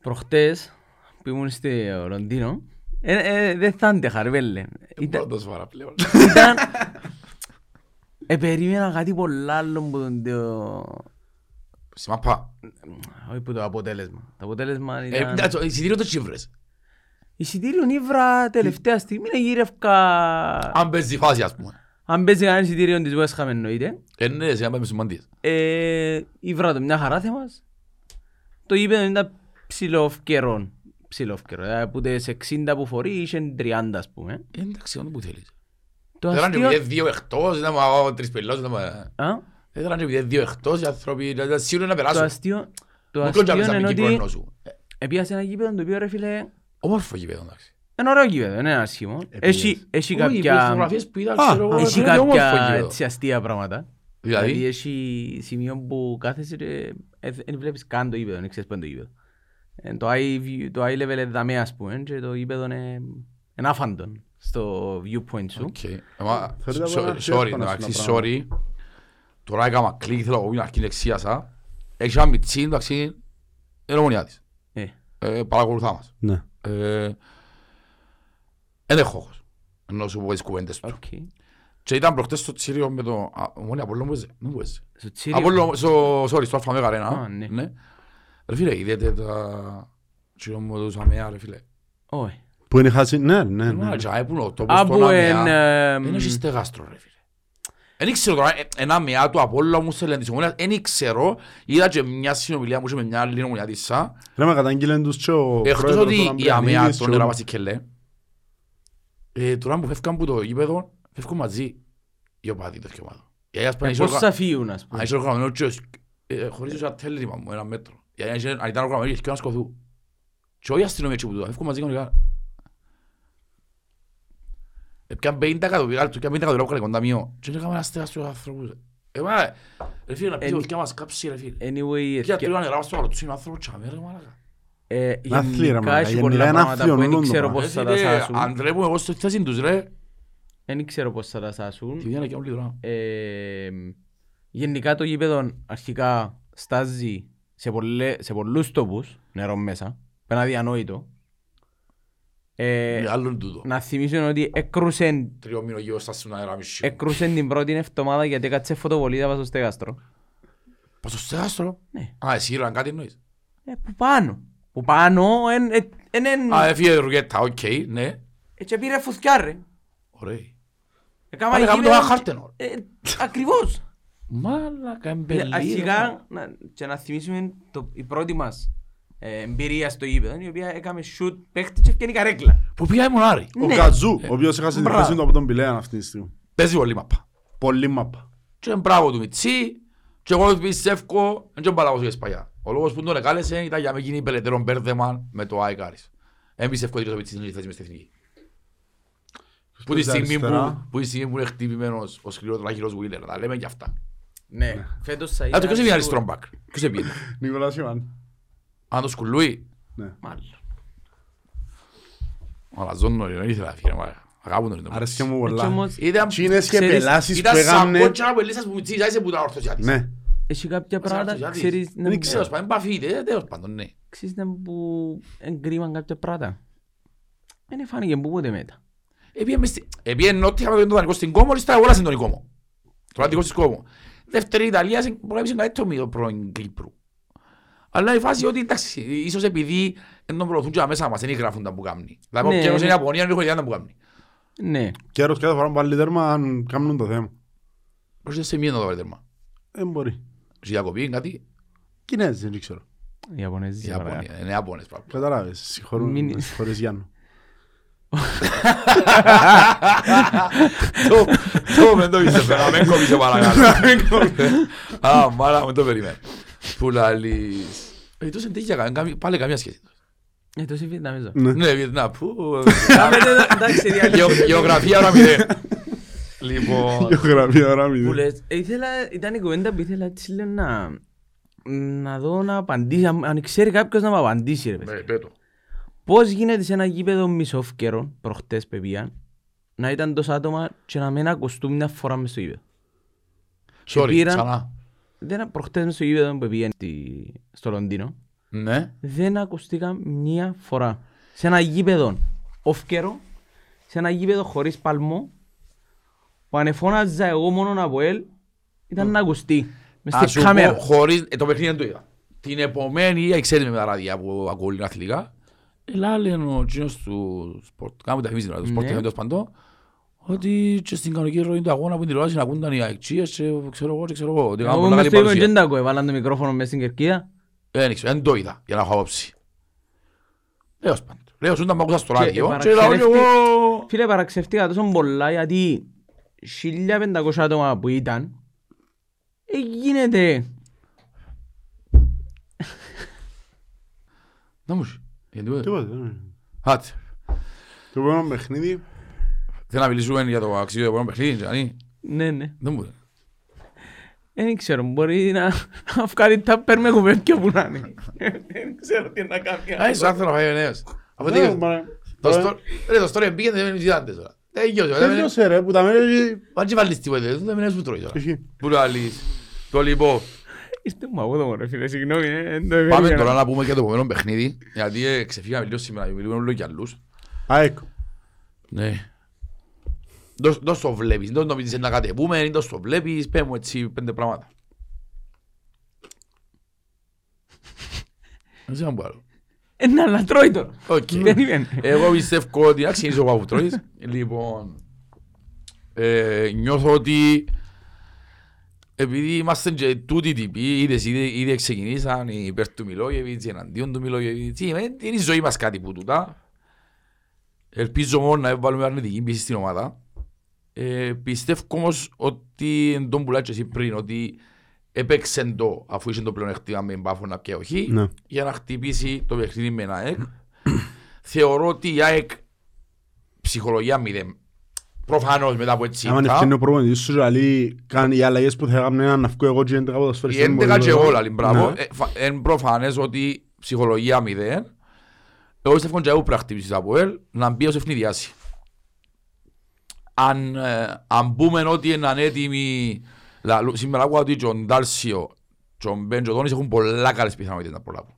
προχτές που ήμουν στο Λονδίνο ε, ε, δεν θα άντεχα ρε βέλε ήταν, Πρώτος φορά πλέον. ήταν ε, περίμενα κάτι πολλά άλλο που τον το, Σημαπά. όχι που το αποτέλεσμα το αποτέλεσμα Ε, ήταν εντάξει, εισιτήριο το τσίβρες. Εισιτήριο νύβρα τελευταία στιγμή να γύρευκα Αν παίζει φάση, ας πούμε. αν παίζει κανένα εισιτήριο της West Ham εννοείται Ε, ναι, σε να πάμε στους μαντίες. Ε, ήβρα το μια χαρά θέμας. Το είπε ήταν ψηλοευκαιρόν. Ψηλοευκαιρόν. Δηλαδή που τις 60 που φορεί είχε 30 ας πούμε. Ε, Εντάξει, όντω που θέλεις. Το Δεν αστείο... ήταν δύο εκτός, ήταν μα- τρεις πελός, ήταν μα- Α, δεν ήταν επειδή δύο εκτός, οι άνθρωποι ήταν σίγουρα να Το περάσουν. αστείο... Το Μου αστείο κλωτσάμε σαν είναι Κύπρο ότι ενός σου. Ε, επίασε ένα γήπεδο το οποίο ρε φίλε Όμορφο γήπεδο, εντάξει. είναι ωραίο γήπεδο, δεν είναι άσχημο. Επίασε. Έχει, έχει Όχι, οι κάποια, φωτογραφίες που είδα, Α, ξέρω εγώ, έχει φαίνεται όμορφο κάποια γήπεδο. έτσι αστεία πράγματα. Δηλαδή; Δηλαδή, έχει σημείο που κάθεσαι και ε, δεν βλέπεις καν το γήπεδο, δεν ξέρεις πού είναι το γήπεδο. Ε, Το eye, view- το eye level είναι δαμέ ας πούμε και το γήπεδο είναι είναι άφαντον στο viewpoint σου. οκ. Εμα- Θεωρείται so- από ένα Sorry, εύκολο εντάξει, στο πράγμα. sorry. Τώρα έκανα κλικ, θέλω να πω μια αρχή λεξίασα. Έχει ένα μιτσί, εντάξει, είναι ομονιά της. Ε, Ε, Παρακολουθά μας. Ναι. Ε, Εν έχω όχος. Ενώ σου πω τις κουβέντες του. οκ. Και ήταν προχτές στο Τσίριο με το... Α, Ομόνια Απόλλων που έζε. Δεν μου έζε. Στο Τσίριο. Απόλλων, στο, sorry, στο Αλφα Μέγα Αρένα. Α, ναι. Ναι. Ρε φίλε, είδατε τα... Τσίριο μου τους αμαία, ρε φίλε. Όχι. Που είναι χάσει, ναι, ναι, ναι. Μα τζάι που είναι ο τόπος Από των εν... αμαία. εμ, Δεν έχει στεγάστρο, ρε φίλε. Δεν ξέρω τώρα, ε, ένα αμαία του Απόλλων μου στέλνει της Ομόνιας. Δεν ξέρω, είδα και μια συνομιλία μου και με μια άλλη ομονιά της ΣΑ. Ρε, με καταγγείλεν τους και ο Εκτός πρόεδρος ότι ο η Λαμπριανίδης αμαία και τον ο- era βασικελέ, ε, τώρα που φεύγαν από το γήπεδο, φεύγουν μαζί οι οπαδοί τέτοιο ομάδα. Η Αγίας ε, Παναγιώτης Πώς οργα- θα φύγουν ας αν πούμε. είσαι οργανωμένο και ως- ε, χωρίς ένα τέλειμα μου, ένα μέτρο. Η Αγίας είναι- Αν ήταν οργανωμένοι, και να σκοθούν. Και όχι η αστυνομία έτσι που το φεύγουν μαζί κανονικά. Επιάν 50 εκατομμύρια, του πιάν 50 εκατομμύρια που έκανε κοντάμιο. Και δεν έκαμε ένα στέγα στους ανθρώπους. Ε, μα, ρε φίλε, να πει Εν- ότι μας κάψει ρε φίλε. Anyway, Για ευκαι- το είχαν ράβαστο άλλο, τους είναι άνθρωπος τσάμε ρε μάλακα. ε, Άθλη, ρε, γενικά μαλάκα, έχει γενικά πολλά είναι πράγματα άθλιο που δεν όλο το ξέρω πράγμα. πώς θα Ρε τα φίλε, σάσουν. αν τρέπουμε εγώ στη θέση τους ρε, Δεν ξέρω πώς θα τα σάσουν. τη βγαίνω και όλη τώρα. Ε, γενικά το γήπεδο αρχικά στάζει σε, πολλέ, σε πολλούς τόπους νερό μέσα. Ένα αδιανόητο. Ε, Είναι άλλον τούτο. να θυμίσουν ότι έκρουσεν, Τριό μήνο γύρω στα στον αέρα μισή. έκρουσεν την πρώτη εβδομάδα γιατί έκατσε φωτοβολίδα πάνω στο στεγάστρο. Πώς το στεγάστρο; Ναι. Α, εσύ ήραν κάτι εννοείς. Ε, που πάνω. Που πάνω, εν, εν, εν, εν, Α, έφυγε ρουκέτα, οκ, ναι. ε, και πήρε φωτιά ρε. Ωραία. Έκαμα Πάλι κάνουμε το γήπεδο- χάρτενο. Ε, Ακριβώς. Μάλακα, Ε, εμπελή. Αρχικά, να, και να θυμίσουμε το, η πρώτη μας ε, εμπειρία στο γήπεδο, η οποία έκαμε shoot παίχτη και ευκαινεί καρέκλα. Που πήγα η Μονάρη. Ο Ναι. Κατζού, ο οποίος έχασε τη Μπράβο. θέση του από τον Πηλέα αυτή τη στιγμή. Παίζει πολύ μαπά. Πολύ μάπα. Και μπράβο του Μιτσί. Και εγώ πιστεύω, δεν τον παλαβώ για σπαγιά. Ο λόγος που τον εκάλεσε ήταν για να μην γίνει περαιτέρω μπέρδεμα με το Άικάρις. Δεν πιστεύω ότι ο Μιτσί είναι η θέση μες στην εθνική. Που τη στιγμή που, αριστερά. που, τη στιγμή που είναι χτυπημένος ο σκληροτράχυρος Βίλερ, τα λέμε και αυτά. Ναι, φέτος θα Α, το ποιος είναι σίγουρα- αριστερό μπακ. Ποιος έπιε. Νικολάς Ιωάννη. Αν το σκουλούι. Ναι. Μάλλον. Αλλά ζώνω ρε, δεν ήθελα να φύγει. μα, Αγάπη τον. Άρεσε και μου Έτσι πολλά. όμως, Ήταν Τσίνες και Ξέρεις, πελάσεις που ήταν έκαμνε. σαν κότσαρα που ελίσσας που τσίζα που ήταν ορθωσιάτης. Ναι. έχει κάποια πράγματα, αρτουσιάτης. ξέρεις, να Δεν μου- ξέρω. Τέλος πάντων, επαφείτε, τέλος πάντων, ναι. ξέρεις να που εγκρίμαν κάποια πράγματα. Δεν φάνηκε που ποτέ μετά. Επίε μες στη- επίε νότια με τον δανεικό στην Κόμο, ύστερα αγόρασε τον Κόμο. Το δανεικό της Κόμο. Δεύτερη Ιταλία, σε- μπορεί να πεις είναι καλύτερο με το πρώην Κύπρου. Αλλά η φάση ότι εντάξει, ίσως επειδή δεν τον προωθούν και τα μέσα μας, δεν γράφουν τα που κάνει. Δηλαδή, Ναι, ο καιρός ναι. είναι η Ιαπωνία, δεν έχω ιδέα τα που κάνει. Ναι. Καιρός κάθε φορά που βάλει τέρμα αν κάνουν το θέμα. Πώς δεν σε μία να το βάλει τέρμα; Δεν μπορεί. Σε διακοπή, κάτι; Κινέζοι, δεν ξέρω. Οι Ιαπωνέζοι. Η Ιαπωνία, είναι Ιαπωνές πράγμα. Καταλάβες, συγχωρούν, Μην- συγχωρείς Γιάννου. Το- Το δεν το πίστευε, να μην κόβεις παρακάτω. Α, μάρα, μην το περιμένω. Που λαλείς. Ε, τόσο εντύχια, κα- καμία- πάλι καμία σχέση. Ε, τόσο Βιετναμέζο. Ναι. Ναι, Βιετνάμ, που... Εντάξει, reality. Γεω- Γεωγραφία ώρα μηδέν. Λοιπόν, Γεωγραφία ώρα Που μηδέν. λες, ε, ήθελα, ήταν η κουβέντα που ήθελα έτσι λέω να, να δω να απαντήσει, αν, αν ξέρει κάποιος να μου απαντήσει ρε ναι, παιδί. πέτω. Πώς γίνεται σε ένα γήπεδο μισόφκερο, προχτές πεπίαν, να ήταν τόσα άτομα και να μην ακουστούν μια φορά μες στο γήπεδο; Sorry, πήραν- ξανά. Δεν, προχτές μες στο γήπεδο που πήγαν στη- στο Λονδίνο, Ναι. δεν ακουστήκα μια φορά. Σε ένα γήπεδο όφκερο, σε ένα γήπεδο χωρίς παλμό, που ανεφώναζα εγώ μόνον από ελ, ήταν να ακουστεί. Μες Ας στη σου πω, κάμερα. χωρίς, ε, το παιχνίδι δεν το είδα. Την επομένη, ε, ξέρεις με τα ράδια που ακούω λίγο αθλητικά, ελά λένε ο τζείνος του σπορτ, κάμουν τα θυμίζει δηλαδή, του σπορτ Ναι. και τέλος πάντων, ότι και στην κανονική ροή του αγώνα που την τηλεόραση να ακούνταν οι αεξίες και ξέρω εγώ και ξέρω εγώ. ότι κάνουν Εγώ πολλά μες καλή στο είπα παρουσία. και δεν τα ακούω, έβαλαν το μικρόφωνο μες στην κερκίδα. Δεν ήξερα, δεν το είδα για να έχω άποψη. Τέλος πάντων. Λέω σου να μ' ακούσας στο Και ράδιο και παραξενεύτηκε- λέω κι εγώ... Φίλε, παραξευτήκα τόσο πολλά γιατί 1500 άτομα που ήταν, ε, γίνεται. Να μου σου. Γιατί το- Τίποτε. ναι. Άτε. Το επόμενο παιχνίδι, Θέλω να μιλήσουμε για το αξίο του επόμενου παιχνίδι, Τζανί. Ναι, ναι. Δεν μου. Δεν ξέρω, μπορεί να να βγάλει τα πέρ κουβέντια που να είναι. Δεν ξέρω τι να κάνει. Α, είσαι άνθρωπος να φάει νέος. Αφού Ναι, τελείωσε. μα- Το στο- ρε, το story πήγαινε, δεν είναι τώρα. Τέλειωσε. δεν είναι- Τέλειωσε ρε, που τα μέρη... Μα τι βάλεις τίποτε, δεν είναι που τρώεις τώρα. Έχει. Πού λαλείς. Το λοιπόν. Είστε μου αγώδομο ρε φίλε, συγγνώμη. ε, δεν το Πάμε περίμενα. τώρα να πούμε και το επόμενο παιχνίδι. Γιατί ε, ξεφύγαμε λίγο σήμερα, μιλούμε όλο για άλλους. ΑΕΚ. Ναι. Δώσ' δώσ' το βλέπεις, δεν νομίζεις να κατεβούμε, δώσ' το βλέπεις, πέ μου έτσι πέντε πράγματα. Δεν ξέρω αν μπορώ. Ε, να λατρώει τώρα. Οκ. Περίμενε. Εγώ πιστεύω ότι να ξεκινήσω από που τρώεις. Λοιπόν, ε, νιώθω ότι επειδή είμαστε και τούτοι τυποί, είδες ήδη, ήδη ξεκινήσαν υπέρ του Μιλόγεβιτς, εναντίον του Μιλόγεβιτς, είναι είναι η ζωή μας κάτι που τούτα. Ελπίζω μόνο να βάλουμε αρνητική πίεση στην ομάδα. Ε, πιστεύω όμως ότι εν τον πουλά και εσύ πριν, ότι έπαιξε το αφού είσαι το πλεονέκτημα με μπάφωνα και όχι Ναι. για να χτυπήσει το παιχνίδι με ένα ΑΕΚ. Θεωρώ ότι η ΑΕΚ ψυχολογία μηδέν. Προφανώς μετά από έτσι. Άμα ευκαινεί ο προπονητής σου και λέει, κάνει οι αλλαγές που θα έκανα να βγω εγώ και οι 11 Οι ποδοσφαιριστές μου 11 μπορεί και να- εγώ λαλή, μπράβο. Ναι. Ε, φα- Είναι προφανές ότι ψυχολογία μηδέν. Εγώ πιστεύω και εγώ πρέπει να χτυπήσεις από ελ να μπει ως ευνηδιάση. Αν, ε, αν πούμε ότι είναι ανέτοιμοι, λαλού- σήμερα άκουγα ότι και ο Ντάλσιο και ο Μπεν και ο Δόνης έχουν πολλά καλές πιθανότητες να προλάβουν.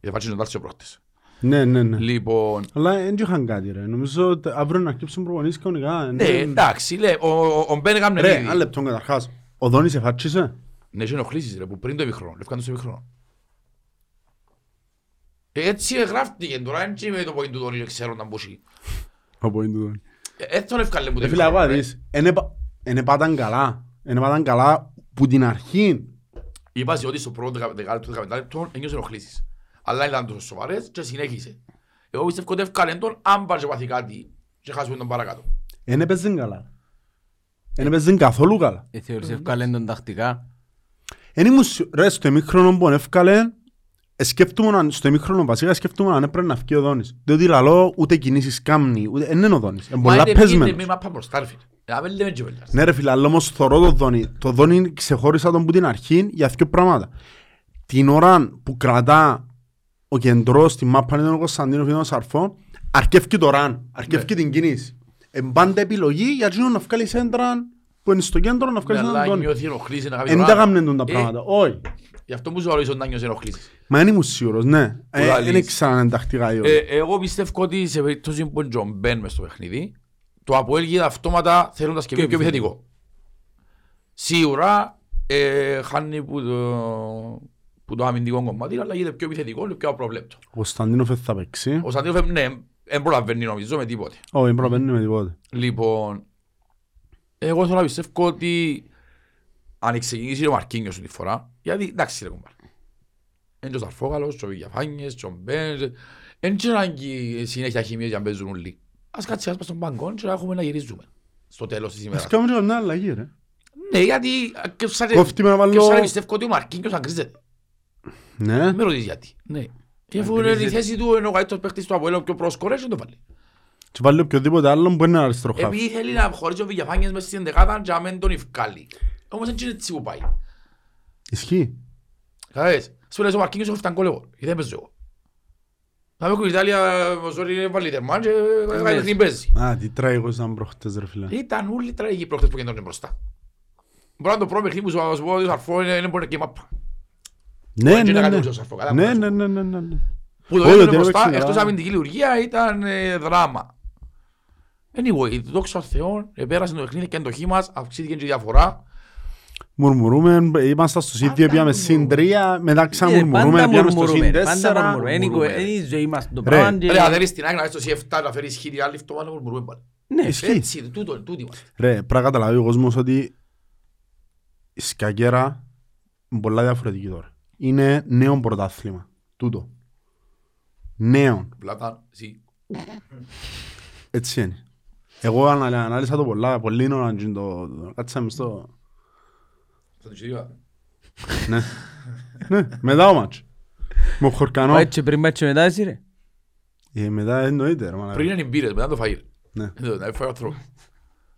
Γιατί φάτσι και ο Ντάλσιο πρώτες. Ναι, ναι, ναι. Λοιπόν, Αλλά δεν είχαν κάτι ρε. Νομίζω ότι αύριο να χτύψουν προπονήσεις κανονικά. ναι, εντάξει, λέει, ο- ο- ο Μπεν έκαμε Ρε, ήδη. ένα λεπτό καταρχάς. Ο Δόνης εφάτσισε. Ναι, έχει ενοχλήσεις ρε, που πριν το επιχρόνο, λευκάνε το επιχρόνο. Έτσι γράφτηκε τώρα, έτσι με το που είναι του Δόνη, ξέρω να μπούσει. Από είναι του Δόνη. Ε, Έτσι τον ευκάλε που το Ρε φίλε, επιχρόνο, αγώ ρε. δεις. Εν πάταν καλά. Εν πάταν καλά που την αρχή. Είπα σε ότι στο πρώτο δεκα- δεκάλεπτο, δεκαπεντάλεπτο ένιωσες ενοχλήσεις. Αλλά ήταν τόσο σοβαρές και συνέχισε. Εγώ πιστεύω ότι ευκάλε τον, αν πάρει και πάθει κάτι και χάσουμε τον παρακάτω. Εν έπαιζε καλά. Εν έπαιζε καθόλου καλά. Ε, θεωρείς ευκάλεν τον τακτικά; Εν ήμουν σιω- ρε στο ημίχρονο που έφκαλε, ε, σκέφτομαι αν- στο ημίχρονο βασικά σκέφτομαι αν έπρεπε να βγει ο Δόνης. Διότι λαλό ούτε κινήσεις κάμνη, ούτε εν είναι ο Δόνης. Είναι πολλά Μα είναι- είναι πεσμένος. με μάπα μπροστά, ρε φίλε. Ε, να μην λέμε και βέλτιας. Ναι ρε φίλε, αλλά όμως θωρώ το Δόνη. Το Δόνη ξεχώρισα τον που την αρχή για δύο πράγματα. Την ώρα που κρατά ο κεντρός στη μάπα είναι ο Κωνσταντίνος Φινό Σαρφό, αρκεύει το ραν, αρκεύει την κίνηση. Εν πάντα επιλογή για εκείνον να βγάλει σέντρα που είναι στο κέντρο να βγάλει Αλλά σέντρα τον. νιώθει ενοχλήσει να κάνει Εν το τα ράνο. κάνουν τα Ε, πράγματα. Όχι. Γι' αυτό μου σου ρωτήσω να νιώσει ενοχλήσεις. Μα δεν ήμουν σίγουρος, ναι. Ε, λαλείς. Δεν ήξερα αν είναι τακτικά ή Ε, όχι. Εγώ πιστεύω ότι σε περίπτωση που είναι Τζον Μπεν μες στο παιχνίδι, το Αποέλ γίνεται αυτόματα θέλοντας και πιο επιθετικό. Σίγουρα ε, χάνει που το, που το αμυντικό κομμάτι, αλλά γίνεται πιο επιθετικό και πιο απροβλέπτο. Ο Κωνσταντίνοφ δεν θα παίξει. Ο Σαντίνοφ, ναι, δεν προλαβαίνει νομίζω με τίποτε. Όχι, δεν προλαβαίνει με τίποτε. Λοιπόν, εγώ θέλω να πιστεύω ότι αν ξεκινήσει ο Μαρκίνιος τη φορά, γιατί εντάξει ρε κομπάρ. Είναι και ο Σαρφόγαλος, και ο Βηγιαφάνιες, και ο Μπένς, δεν είναι ανάγκη συνέχεια χημίες για να παίζουν όλοι. Ας κάτσει ας πας στον μπαγκόν και να έχουμε να γυρίζουμε στο τέλος της ημέρας. Ας κάνουμε και μια αλλαγή ρε. Ναι, γιατί και σαν Κόφτη με να βάλω- και σαν πιστεύω ότι ο Μαρκίνιος αγκρίζεται. Ναι. Με ρωτήσεις γιατί. Ναι. Και αφού είναι η θέση του είναι ο καλύτερος παίκτης του Αποέλ, ο πιο πρόσκορες, δεν το βάλει. Και βάλει οποιοδήποτε άλλον που είναι αριστερό χαφ. Επειδή θέλει να χωρίσει ο Βηγιαφάνιες μέσα στην δεκάδα και να μην τον ευκάλει. Όμως δεν είναι έτσι που πάει. Ισχύει. Κατάλαβες. Σου λες ο Μαρκίνιος έχω φτάνει κόλλεγο. Γιατί δεν παίζω εγώ. Να με η Ιταλία, ο Ζόρι βάλει τερμά και κάνει την παίζει. Α, τι τραγικός ήταν προχτές ρε φίλε. Ήταν όλοι τραγικοί πρόχτες που κέντρωνε μπροστά. Μπορεί να το πρώτο παιχνίδι που σου σου πω ότι ο Σαρφό είναι είναι μπορεί και μάπα. Ναι, και να ναι, κάνει ναι. ο Σαρφό, καλά Ναι, που ναι, ναι, ναι, ναι, ναι. Που το Όχι, έβγαινε ότι μπροστά, έπαιξε εκτός καλά. αμυντική λειτουργία ήταν ε, δράμα. Anyway, δόξα τω Θεώ, επέρασε το παιχνίδι και εντοχή μας, αυξήθηκε και η διαφορά. Μουρμουρούμε, είμαστε στο Πάντα σίδιο, πήγαμε συν μουρμουρούμε. τρία, μετά Ε, ξαναμουρμουρούμε, πάντα πήγαμε στο μουρμουρούμε, συν πάντα τέσσερα. μουρμουρούμε. Είναι η- μουρμουρούμε. Είναι η ζωή μας το Ρε, πράγμα και- Ρε, αν θέλεις την άκρη να έρθεις στο C7 να φέρεις χίλια άλλη αυτό, να μουρμουρούμε πάλι. Ναι, Ισχύει. Έτσι, τούτο, τούτοι είμαστε. Ρε, πρέπει να καταλάβει ο κόσμος ότι η σκακέρα είναι πολλά διαφορετική τώρα. Είναι νέο πρωτάθλημα. Τούτο. Νέο. Πλάτα, εσύ. Έτσι είναι. Εγώ ανα- ανάλυσα το πολλά, πολύ ώρα να το... το- Κάτσαμε στο... Θα το τσιρίγα. Ναι. Ναι, μετά ο μάτς. Με ο Χορκανό. Πάει και πριν πάει και μετά εσύ ρε. Ε, μετά εννοείται ρε μάνα. Πριν είναι οι μπύρες, μετά το φαγir. Ναι. Ε, Να έφαγε ο άνθρωπος.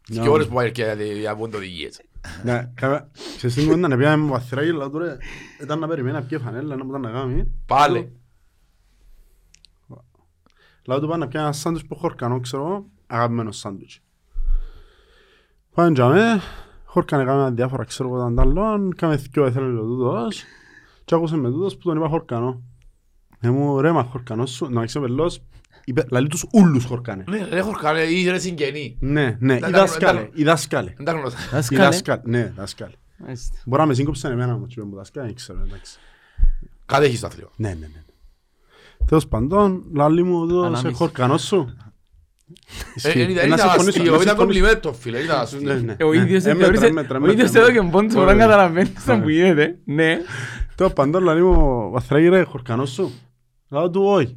Ναι. Και ώρες που πάει και για πόντο οδηγίες. Ναι, κάποια... Σε στιγμή όταν πήγαμε με βαθυράκι, αλλά τώρα ήταν να περιμένει να πιέ φανέλα, να μου ήταν να κάνει. Πάλι. Λάω του πάνε να πιάνε ένα σάντουιτς που χορκανό, ξέρω εγώ, αγαπημένος σάντουιτς. Πάμε τζάμε, χορκανε κάμε διάφορα, ξέρω εγώ, ήταν τα άλλον, κάμε θκιο έθελε ο τούτος, και άκουσε με τούτος που τον είπα χορκανό. Ε μου, ρε μα χορκανό σου, να ξέρω πελός, είπε, λαλεί τους ούλους χορκάνε. Ναι, ρε χορκάνε, ή ρε συγγενή. Ναι, ναι, Τα- οι τα- δάσκαλε, τα- οι δάσκαλε. Δεν τα γνώσα. Οι Δάσκαλε. δάσκαλε, ναι, δάσκαλε. Μάλιστα. Μπορεί να με σύγκοψαν εμένα όμως, είπε μου δάσκαλε, δεν ξέρω, εντάξει. Κατέχεις το αθλείο. Ναι, ναι, ναι. Τέλος παντών, λαλεί μου εδώ σε Ανάμιση. χορκανό σου. Ήταν συμφωνήσω, αστείο, να ήταν συμφωνήσω. κομπλιμέντο φίλε, ήταν Ναι, αστείο. ναι. Ε, Ο ίδιος Ε, ε, μέτρα, θεώρησε- μέτρα, ο μέτρα, ίδιος μέτρα. εδώ και πόντος μπορεί να Ωραία. καταλαβαίνεις σαν που γίνεται. Ναι. Τέλος παντών, λαλεί μου, βαθράγει ρε, χορκανός σου. Λάω του, όχι.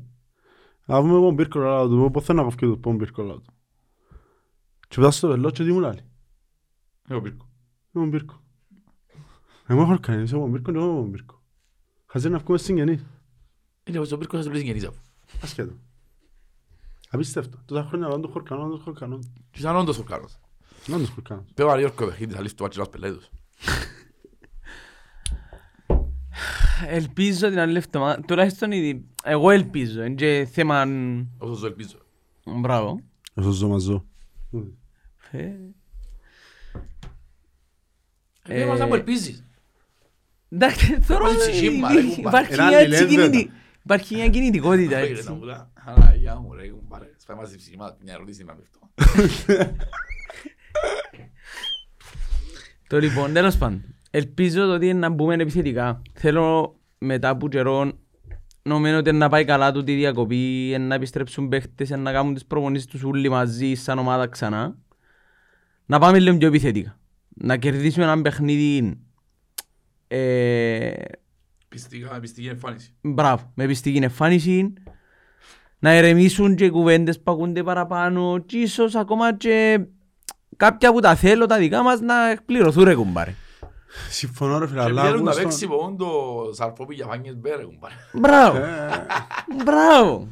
Λάω μου εγώ μπήρκο, λάω του, πώς θέλω να κοφκεί του, πόν μπήρκο, λάω του. Και πετάς στο βελό και τι μου λάλει. Εγώ πήρκω. Εγώ μπήρκο. Εγώ χορκανή, είσαι εγώ μπήρκο, εγώ μπήρκο. Χαζέ να βγούμε συγγενείς. Είναι ο πήρκο θα του λέει συγγενείς αφού. Ασχέτω. Απίστευτο. Τόσα χρόνια λάω του χορκανό, του χορκανό. Και ήταν όντως χορκάνος; Να τους χορκανός. Πέω Αριόρκο παιχνίδι, θα λύσει το βατσιλάς πελέτους. Ελπίζω την άλλη εβδομάδα, τουλάχιστον ήδη, εγώ ελπίζω, είναι και θέμα, Όσο ζω ελπίζω. μπράβο. Όσο ζω μαζό. Ε, Ε, μας να μου ελπίζεις. Εντάξει, θεωρώ Βάζει τσιχύμα, ρε, ότι κουμπάρε. υπάρχει Ένα μια έτσι αντιλένδετα. κινητη- υπάρχει μια κινητικότητα Ρε, να έτσι. μου τα- Αναγιά μου ρε, κουμπάρε. Σφάει μας η ψυχή μας, μια ερώτηση να με αυτό. Το λοιπόν, τέλος πάντων, ελπίζω το ότι να μπούμε επιθετικά. Θέλω μετά από καιρό νομίζω ότι να πάει καλά τούτη η διακοπή, να επιστρέψουν παίχτες, να κάνουν τις προπονήσεις τους όλοι μαζί σαν ομάδα ξανά. Να πάμε λίγο πιο επιθετικά. Να κερδίσουμε ένα παιχνίδι ε, Πιστικά, πιστική εμφάνιση. Μπράβο, με πιστική εμφάνιση. Να ερεμήσουν και οι κουβέντες που ακούνται παραπάνω και ίσως ακόμα και κάποια που τα θέλω τα δικά μας να εκπληρωθούν ρε κουμπάρε. Συμφωνώ ρε φίλε, Και αλλά βγαίνουν τα ακούς το- παίξει πόν το σαρφό που για φάνιες μπέρε, κουμπάρε. Μπράβο, Ε, μπράβο.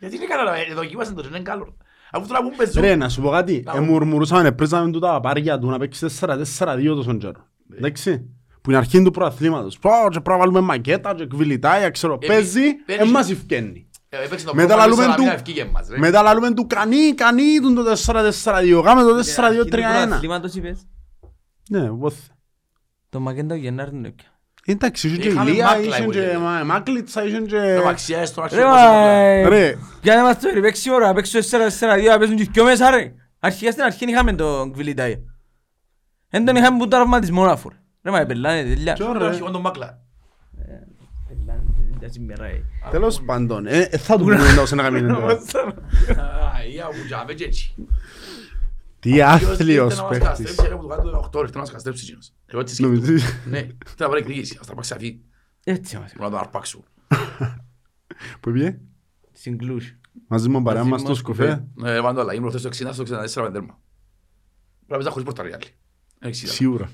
Γιατί είναι καλά, ε, δοκίμασαν το και είναι καλό. Αφού τώρα που παίζουν. Ρε, να σου πω κάτι. Να Ε, μου- μουρμουρούσαμε, πρέσαμε του τα απάρια του να παίξεις 4-4-2 τόσο καιρό. Εντάξει. Που Που είναι αρχή του προαθλήματος. Πω, και πρέπει να βάλουμε μακέτα και κβιλιτάια, ξέρω, Ε, παίζει, πέρυσι- εν μας ευκαινεί. Ε, έπαιξε το Μετά πρώτο λαλούμε μάτς, του- αλλά ευκήγε μας, ρε. Μετά λαλούμε του κανεί, κανεί του το 4-4-2. Κάμε το 4-2-3-1. Αθλήματος είπες; Ναι, πόθε. Το Μακέντα Γενάρη είναι πια. Εντάξει, είχε και Είχαμε Ηλία, Μάκλα, είχε εγώ και λέω. Μα- Μάκλιτσα, είχε και... Το Μαξιάς, το Ρε Αξιόπος, μα, το ε, Ρε, για να είμαστε ρε, παίξει ώρα, παίξει το 4-4-2, να παίζουν και δυο μέσα ρε. Αρχικά στην αρχή είχαμε τον Κβιλιτάι. Εν τον είχαμε που τραυματισμό να φορ. Ρε μα, πελάνε τελειά. Ποιο, Το ρε. αρχηγό του Μάκλα. Πελάνε τελειά σήμερα, ε. Τέλος πάντων, ε, ε, θα του πούμε εντός να κάνει τώρα. Α, ia, που τζάμε και έτσι. Τι άθλιος Ποιος ήρθε να μας παίχτης. καταστρέψει, ρε, που του κάτω 18, ήρθε να μας καταστρέψει εκείνος. Εγώ έτσι σκέφτομαι. Νομίζεις; Ναι, θέλει να πάρει εκδίκηση, ας τα πάξει αφή, Έτσι μας. που να τον αρπάξουν. Πού πήγε; Στην Κλούζ. Μαζί με παρέα Μαζί μας μας στο σκουφέ. Ναι, πάντο αλλαγή προχθές στο 60, στο 64 με τέρμα. Πρέπει να παίζα χωρίς πορταριάλη. Είναι 60. Σίγουρα.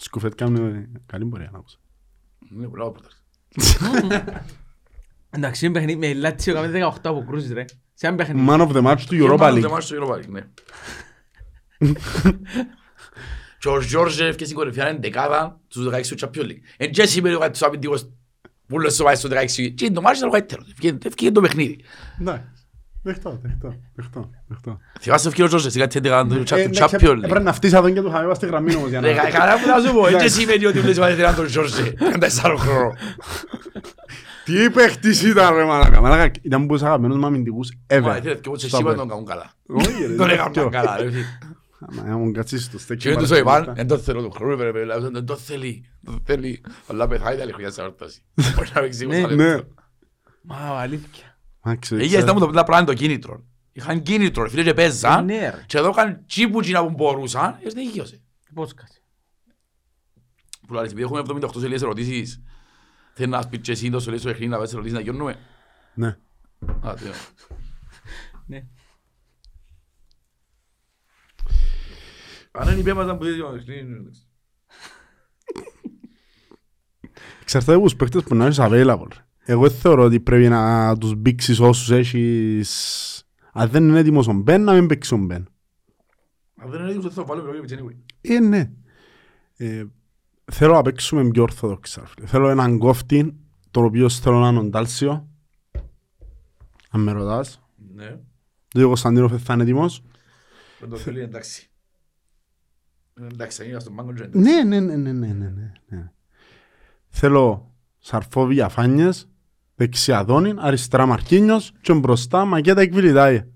Σκουφέτ κάνουν καλή πορεία να ακούσω. Είναι πολλά πορταριάλη. Εντάξει, είναι παιχνίδι με Λάτσιο κάμε 18 από κρούσεις ρε. Σε ένα παιχνίδι. Man of the match του Και Europa μάλλον League. δεν μάλιστα στο Europa League, ναι. Και ο Γιώργεφ και στην κορυφαία είναι δεκάδα στους 16 του Champions League. Εν και σήμερα ο τους αμυντικός που λες σοβάει στο 16. Και είναι το μάτς ήταν ο καλύτερος. Ευκήγε το παιχνίδι. Εντάξει. Δεχτώ, δεχτώ, δεχτώ, δεχτώ. Θυμάσαι ευκήγε ο Γιώργεφ στην κάτι δεκάδα του Ε, εντάξει, Champions Έπρεπε League. να φτύσει εδώ και του είχαμε στη γραμμή όμως για να... Ρε, κα- Καλά που να σου πω, έτσι σημαίνει ότι βλέπεις βάλει τον Γιώργεφ. Τεσσάρων χρόνο. Τι παίχτης ήταν ρε μαλάκα. Μαλάκα ήταν που είσαι αγαπημένος μου αμυντικούς ever. Μα, τι, και εγώ σε Στο σίγουρα Apple. τον κάνουν καλά. Όχι, ρε, Τον δεν έκαναν φταίω. καλά. ρε, φίλε. Άμα μου κάτσεις στο στέκι. Και δεν τους παρακαλώ. είπαν, δεν το θέλω του χρόνου, πρέπει να δεν το θέλει, δεν το θέλει. Αλλά πεθάει τα άλλη χρονιά σε όρταση. Μπορεί να παίξει Ναι, είκοσι Ναι. λεπτό. Μα αλήθεια. Μα ξέρω, Είχε ξέρω. στα μου το απλά πράγμα το κίνητρο. Είχαν κίνητρο, ρε φίλες και παίζαν. Ναι ρε. Και εδώ είχαν τσίπου τσίνα που μπορούσαν, ήρθε γύρωσε. Πώς κάτσε. Που λέει, επειδή έχουμε 78 σελίδες ερωτήσεις, θέλεις να σπίτι και εσύ το σελίδες στο παιχνίδι να πες ερωτήσεις να γιώνουμε. Ναι. Α, τι είναι. Ναι. Αν είναι υπέμαζαν που δεν το παιχνίδι. Εξαρτάται από τους παίχτες που να έχεις available. Εγώ δεν θεωρώ ότι πρέπει να τους μπήξεις όσους έχεις... Αν δεν είναι έτοιμος ο Μπεν, να μην παίξει ο Μπεν. Αν δεν είναι έτοιμος, δεν θα το βάλω επιλογή anyway. Ε, ναι. Ε, θέλω να παίξουμε πιο ορθόδοξα. φίλε. Θέλω έναν κόφτη, τον οποίο θέλω να είναι ο Ντάλσιο. Αν με ρωτάς. Ναι, Δεν ο Κωνσταντίνοφ θα είναι έτοιμος. δεν το θέλει εντάξει. Ε, Εντάξει, είναι στον πάγκο και Ναι, ναι, ναι, ναι, ναι, ναι, ναι, ναι. Θέλω Σαρφόβι Αφάνιες, δεξιά Δόνιν, αριστερά Μαρκίνιος και μπροστά Μακέτα Εκβιλιτάιε.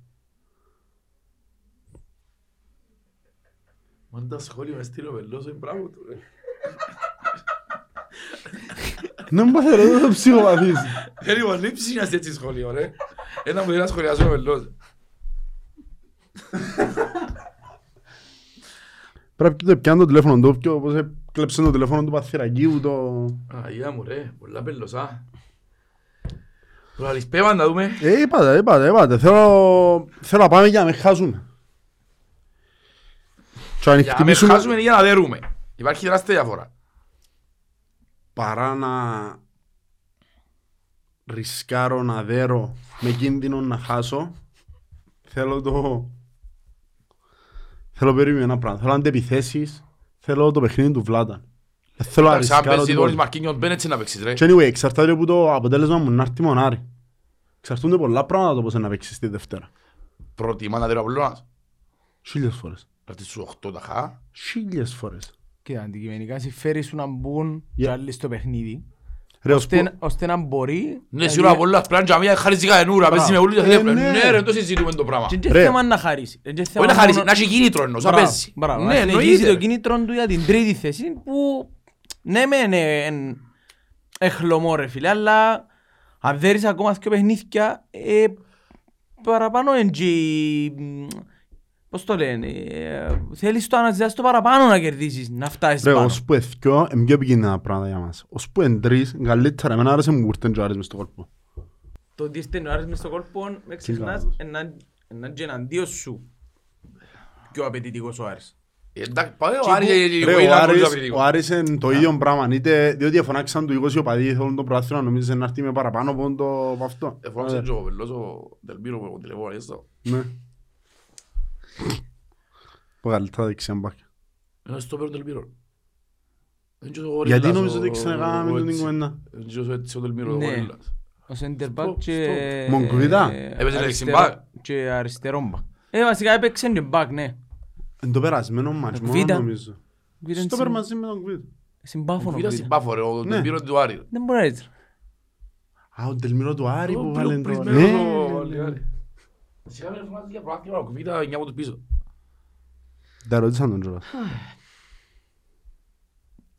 Μαν τα σχόλια μες στείλω βελός, είναι μπράβο του. ρε. Δεν μου θέλω να το ψυχοπαθείς. Ε, λοιπόν, λείψης να έτσι σχόλιο, ρε. Ένα μου θέλει να σχολιάσω ο βελός. Πρέπει να πιάνω το τηλέφωνο του, πιο όπως έκλεψε το τηλέφωνο του Παθυρακίου, το... Αγία μου, ρε. Πολλά πελωσά. Τώρα λησπέβαν να δούμε. Ε, είπατε, είπατε, είπατε. Θέλω, θέλω να πάμε για να με χάσουμε. Και αν Για να με χτυπήσουμε χάσουμε ή για να δέρουμε. Υπάρχει τεράστια διαφορά. παρά να ρισκάρω να δέρω με κίνδυνο να χάσω, θέλω το... Θέλω περίπου ένα πράγμα. Θέλω αντεπιθέσεις, θέλω το παιχνίδι του Βλάταν. Δεν θέλω να Εντάξει, αν ρισκάρω παίζει δόλης τίποτα. Μαρκίνιος μπαίνει έτσι να παίξεις, ρε. Και anyway, εξαρτάται από το αποτέλεσμα μου να έρθει μονάρι. Εξαρτούνται πολλά πράγματα το πώς να παίξεις τη Δευτέρα. Προτιμά να δέρω απλώς. Χίλιες φορές. Αυτή σου 8 ταχά. Χίλιες φορές. Και αντικειμενικά συμφέρει σου να μπουν Yeah. και άλλοι στο παιχνίδι. Ρε, ως που... ώστε- Ώστε να μπορεί... Ναι, σίγουρα πολλά πλάν και αμία χαρίζει ενούρα. Παίζει με όλοι και Ε, θέλει. ναι. Ναι, ρε, το συζητούμε το πράγμα. Και είναι Ρε. θέμα να χαρίσει. Είναι και θέμα Όχι να χαρίζει, μόνο- να έχει κίνητρο εννοώς, σαν Μπράβο, παίζει. μπράβο. Ναι, Να συνεχίσει εννοείται. το ρε. κίνητρο του για την τρίτη θέση που ναι μεν είναι εν- εχλωμό ρε φίλε αλλά αν δέρεις ακόμα δύο παιχνίδια ε, παραπάνω εν τζι- μ, πώς το λένε ε, θέλεις το αναζητάς το παραπάνω να κερδίσεις να φτάσεις Ρε, πάνω ως που εθκιό, είναι πιο επικίνδυνα πράγματα για μας. Ως που εν τρεις, καλύτερα. Εμένα άρεσε μου κουρτεν τζάρες μες στο κόλπο. το ότι είστε νουάρες μες στο κόλπο με ξεχνάς λάθος. έναν έναν και εναντίον σου πιο απαιτητικός ο Άρης Εντάξει, πάμε ο Και Άρης που- και η Ρε, Γουέι ο είναι πολύ Άρης, απαιτητικό. ο Άρης είναι το ίδιο πράγμα. Είτε διότι φωνάξαν του 20 οπαδί θέλουν το προάθλημα, νομίζεις να έρθει με παραπάνω από το από αυτό. Ε, φώναξε και ο Βελός, ο Δελμίρο με το τηλεφώνο, έτσι το. Ναι. Που καλύτερα δεξιά μπακ. Είναι στο πέρο Δελμίρο. Εν και ο Γορίλας, Γιατί νομίζω ο- ότι ξανακάμε ο με την έτσι. κουβέντα. Εν και ο έτσι ο Τελμύρο, ο Ναι. Γορίλας. Ο center back Στο- και... Μογκοβιτά. ε, Έπαιζε αριστερό- δεξιμπάκ. Και αριστερό back. Ε, βασικά έπαιξε και back, ναι. Εν το περασμένο μάτς, μόνο Β'. νομίζω. Β' Στο συν- μαζί με τον Κβίτ. Συμπάφωνο. Β' Β'. στην Πάφο, ρε, ο Ναι. Τελμύρο του Άρη. Δεν μπορεί έτσι. Α, ο Τελμύρο του Άρη Ο που πιο βάλε το... πρισμένος Ναι, ο ναι, ναι. Άρη. Σιγά με φωνάζει για προάθλημα, ο Κουβίτα εννιά από του πίσω. Τα ρωτήσαν τον Τζοβάς.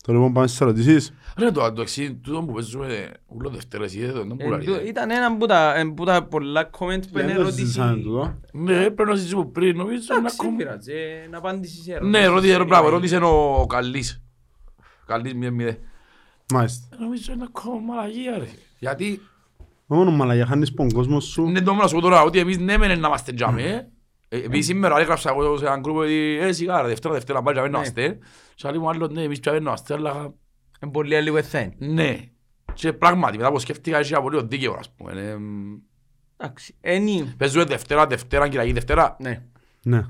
Τώρα λοιπόν πάμε στις ερωτήσεις. Ρε, το το εξή, τούτο που παίζουμε ούλο Δευτέρες, είδε το, δεν Ε, πουλάρει. το- Ήταν ένα που τα- ε, που τα πολλά comment που είναι Δεν το συζητήσαμε ερώτηση. τούτο. Ναι, πρέπει να συζητήσουμε πριν, νομίζω να Εντάξει, δεν ακόμα. πειράζει, ε, να απάντηση σε Ναι, ερώτηση. ρώτησε, ρε, μπράβο, ρώτησε ο Καλής. Καλής μηδέν μηδέν. Μάλιστα. Ε, Νομίζω είναι ακόμα μαλαγία, ρε. Γιατί, Μόνο μαλαγιά χάνεις πον κόσμος σου. ναι, το να σου πω τώρα, ότι εμείς ναι μεν να είμαστε τζάμε, ε. Ε, Επειδή σήμερα έγραψα εγώ σε έναν γκρουπ ότι «Ε, σιγά ρε, Δευτέρα, Δευτέρα, πάλι τζάμε να Ναι. είμαστε». Και άλλοι μου άλλος, ναι, εμείς τζάμε να είμαστε, αλλά Ε, πολύ λίγο εθέν. ναι. Και πράγματι, μετά που σκέφτηκα, έχει απολύτω δίκαιο, ας πούμε. Ε, μ, Εντάξει, ένι. Παίζουμε Δευτέρα, Δευτέρα, Κυριακή, Δευτέρα. Ναι. Ναι.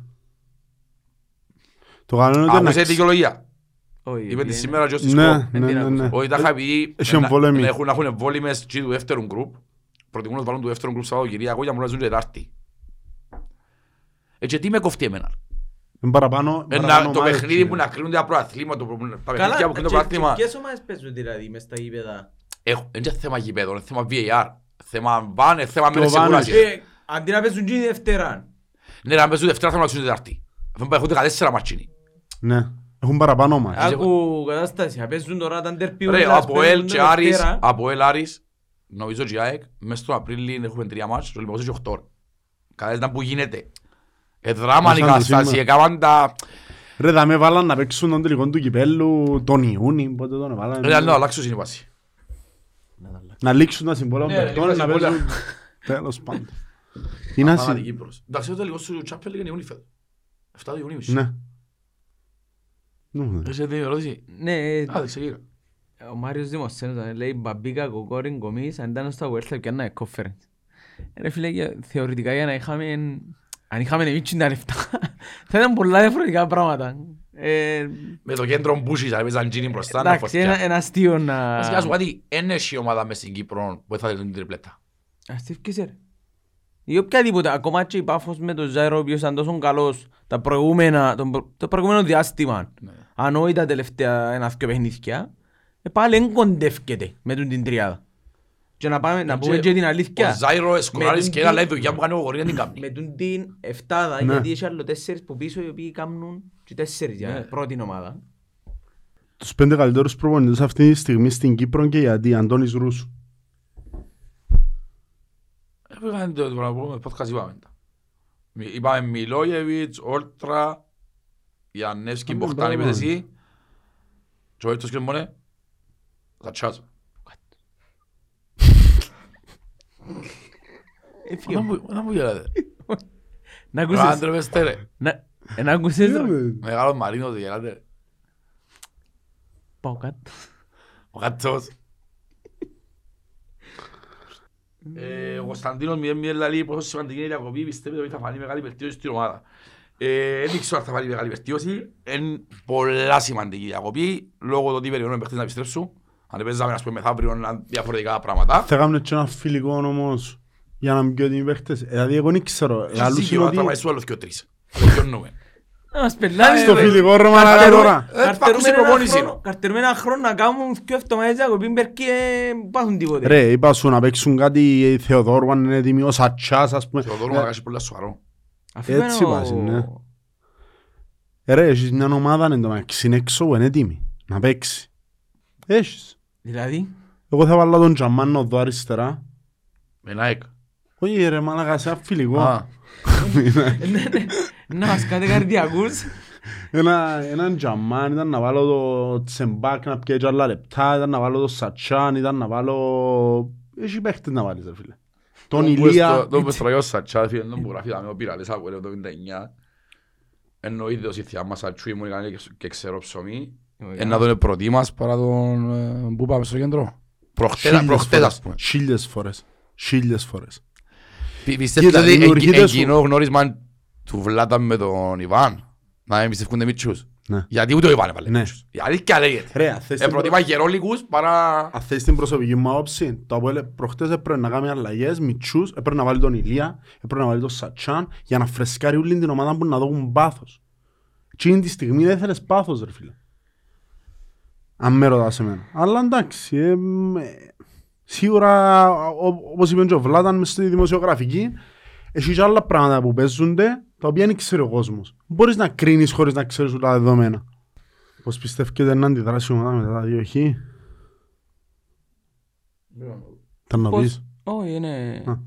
Το καλό είναι ότι Άκουσε να τη δικαιολογία. Όχι, Είπε τη είναι- σήμερα και ως της Ναι, σκοπ. ναι, Δεν την ναι, ναι. Όχι, τα είχα επειδή Έχει να- εμβόλεμοι. να έχουν- να έχουν εμβόλυμες και του δεύτερου γκρουπ. Προτιμούν να βάλουν του δεύτερου γκρουπ Σαββατοκυριακό για να μου να ζουν Τετάρτη. Έτσι, τι με κοφτεί εμένα. Είναι παραπάνω... Ε, να- παραπάνω Το ομάδες, παιχνίδι κύριε. που να κρίνουν τα προαθλήματα, το- τα Καλά, παιχνίδια που κρίνουν το και- προαθλήμα. και ποιες ομάδες παίζουν δηλαδή μες στα γήπεδα; Έχω- Είναι και θέμα γηπέδων, είναι θέμα VAR. Θέμα βαν, είναι θέμα Και μέρες ο Βάνος. σιγουράς. Ε, Αντί να παίζουν και η Δευτέρα. Ναι, να παίζουν Δευτέρα, θα να παίζουν Τετάρτη. Αφού έχουν 14 ματσίνοι. Ναι. Έχουν παραπάνω ομάδες. Άκου κατάσταση, να παίζουν τώρα τα ντερπι Ρε, ούλας, από παίζουν ΕΛ την και Άρης, Δευτέρα. από ΕΛ Άρης, νομίζω και η ΑΕΚ, μέσα στο Απρίλιο έχουμε τρία μάτς, το Ολυμπιακός έχει οχτώ. Κατάλαβες που γίνεται. Ε, δράμα η Ήσαν κατάσταση, σήμερα. έκαναν τα... Ρε, θα με βάλαν να παίξουν τον τελικό του κυπέλλου τον Ιούνι, πότε τον έβαλαν. Ρε, να αλλάξω είναι η βάση. Να λήξουν τα συμβόλαια Ναι, των ρε, παιχτών, λήξουν να τα παίζουν... Τέλος πάντων. Είναι ασύ... Πραγματική Κύπρος. Εντάξει, το τελικός σου Champions League είναι Ιούνι φέτος. 7 του Ιουνίου. μισή. Ναι. Ναι, Έχεις την ερώτηση. Ναι, ε, Α, δεν ξεκινά. ο Μάριος Δημοσένος ε, λέει «Μπαμπίκα, κοκόριν, κομίς, αν ήταν στα World Cup και ένα conference». Ρε φίλε, για- θεωρητικά για να είχαμε, αν είχαμε εμείς τα λεφτά, θα ήταν πολλά διαφορετικά πράγματα. Ε, Με το κέντρο Μπούσης, αν παίζαν τζίνι μπροστά, να Εντάξει, ένα, φωτιά. ένα αστείο να... Βασικά σου πω κάτι, εν έχει ομάδα μες στην Κύπρο που θα θέλουν την τριπλέτα. Αστείο και σε ρε. Ή οποιαδήποτε, ακόμα και η Πάφος με τον Ζάιρο, ο οποίος ήταν τόσο καλός τα προηγούμενα, τον προ- το προηγούμενο διάστημα, Ναι. αν όχι τα τελευταία ένα-δυο παιχνίδια, ε, πάλι δεν κοντεύκεται με τον την τριάδα. Και να, πάμε, να πούμε και την Ο αλήθεια, Ζάιρο εσκοράρεις τον και ένα τι- λέει δουλειά που κάνει ο Γορίλα την κάνει. με τον την εφτάδα, Ναι. γιατί έχει άλλο τέσσερις που πίσω οι οποίοι κάνουν και τέσσερις για Ναι. πρώτη ομάδα. Τους πέντε καλύτερους προπονητές αυτή τη στιγμή στην Κύπρο και γιατί Αντώνης Ρούσου. Έπαιρνε το προηγούμενο podcast είπαμε τα. Μι- Είπαμε Μιλόγεβιτς, Όλτρα, Ιαννεύσκι, Πάμε Μποχτάν είπες μπράβο. εσύ. Και ο Έλτος και μόνε, θα τσάζω. Έφυγε. Να μου- Να μου γελάτε. Να Ρε, ακούσεις, άντρεπεστε ρε. να- ε, να ακούσεις, ρε. Μεγάλος Μαρίνος γελάτε ρε. Πάω κάτω. Ο Κατσός. Ε, Ο Κωνσταντίνος μηδέν μηδέν λαλεί πόσο σημαντική είναι η διακοπή, πιστεύετε ότι θα φανεί μεγάλη βελτίωση στην ομάδα. Ε, Δεν ξέρω αν θα φανεί μεγάλη βελτίωση, είναι πολλά σημαντική η διακοπή, λόγω του ότι περιμένουμε παίχτες να επιστρέψουν. Αν παίζαμε, ας πούμε, μεθαύριο, να είναι διαφορετικά πράγματα. Θα κάνουμε και ένα φιλικό όμως για να μην πιω την παίχτες. Ε, Δηλαδή εγώ δεν ξέρω. Έχεις Άλλους δίκιο, είναι θα πάει ότι... σου άλλος και ο τρεις. Τελειώνουμε. Να μας πελάρεις, Στο ρε. φιλικό ρε μαλάκα Καρτερούμε- τώρα. Ε, καρτερούμε πάκουσε ένα προπόνηση. χρόνο- Καρτερούμε ένα χρόνο να κάνουν δυο εβδομάδες διακοπή μπερκή δεν πάθουν τίποτε. Ρε, είπα σου να παίξουν κάτι η Θεοδόρου αν είναι έτοιμοι, ο Σατσάς ας πούμε. Θεοδόρου να κάνει πολύ σοβαρό. Αφού έτσι είναι ο- βάζει, ναι. Ε, Ρε, έχεις μια ομάδα εν τω μεταξύ είναι έξω που είναι έτοιμη να παίξει. Έχεις. Δηλαδή, Εγώ θα βάλω τον Τζαμάνο εδώ αριστερά. Με ένα εκ. Όχι ρε μαλάκα, σε ένα φιλικό. Α, ναι, ναι. να μας κάνετε καρδιακούς. Ένα, έναν Τζαμάν ήταν να βάλω το Τσεμπάκ να πιέζει άλλα λεπτά, ήταν να βάλω το Σατσάν, ήταν να βάλω... Έχει παίχτες να βάλεις ρε φίλε. Τον Ηλία. Τον πες τραγιό Σατσά, φίλε, τον που γράφει δάμε ο πειραλές από το 79. Εννοείται ως η θεία μας Σατσού ήμουν κάνει και- και ξέρω ψωμί. Ένα τον προτί μας παρά τον... ε, Πού πάμε στο κέντρο. Προχτές, Χίλιες προχτές φορές. ας πούμε. Χίλιες φορές. Χίλιες φορές. Πι- Πιστεύεις Κοίτα, ότι δημιουργείται εγγυ- σου- εκείνο γνώρισμα του Βλάτα με τον Ιβάν. Να μην πιστεύκονται μητσούς. Ναι. Γιατί ούτε είπανε πάλι Ναι. μητσούς. Η αλήθεια λέγεται. Ρε, αν θες Ε, την προτιμά γερόλικους παρά... Αν θες την προσωπική μου άποψη, το Αποέλ προχτές έπρεπε να κάνει αλλαγές, μητσούς, έπρεπε να βάλει τον Ηλία, έπρεπε να βάλει τον Σατσάν, για να φρεσκάρει όλη την ομάδα που να δώσουν πάθος. Εκείνη τη στιγμή δεν θέλεις πάθος, ρε φίλε. Αν με ρωτάς εμένα. Αλλά εντάξει, ε, μ, ε, σίγουρα, ό- όπως είπε και ο Βλάταν μες στη δημοσιογραφική, έχει και άλλα πράγματα που παίζονται, τα οποία δεν ξέρει ο κόσμος. Μπορείς να κρίνεις χωρίς να ξέρεις όλα τα δεδομένα. Πώς πιστεύετε να αντιδράσει η ομάδα μετά τα δύο χ; Ήταν να Πώς- πεις. Όχι, είναι... Α.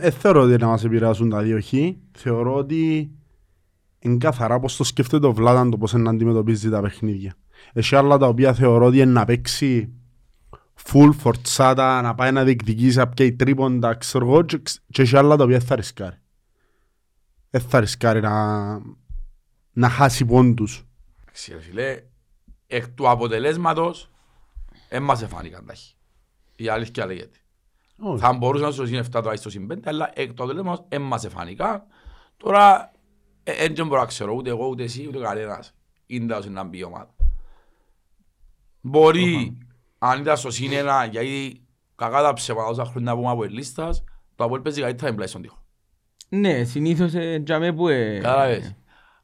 Ε, θεωρώ ότι να μας επηρεάσουν τα δύο χ. Θεωρώ ότι είναι καθαρά πώς το σκέφτεται ο Βλάταν το πώς είναι να αντιμετωπίζει τα παιχνίδια. Έχει άλλα τα οποία θεωρώ ότι είναι να παίξει full φορτσάτα, να πάει να διεκδικήσει απ' και τρίποντα, ξέρω εγώ, και ξ- και έχει άλλα τα οποία θα ρισκάρει. Δεν θα ρισκάρει να, να χάσει πόντους. Εντάξει, ρε φίλε, εκ του αποτελέσματος, δεν μας εφάνηκαν τα χ. Η αλήθεια λέγεται. Όχι. Θα μπορούσε να σου είναι 7 το στο συν 5, αλλά εκ του αποτελέσματος δεν μας εφάνηκαν. Τώρα, ε, δεν μπορώ να ξέρω ούτε εγώ, ούτε εσύ, ούτε κανένας. Είναι τόσο να μπει η ομάδα. Μπορεί, αν ήταν στο συν ένα, γιατί κακά τα ψέματα όσα χρόνια που είμαι από ελίστας, το Αποέλ παίζει καλύτερα την πλάι στον τοίχο. Ναι, συνήθως ε, τζαμέ που... ε, Κατάλαβες.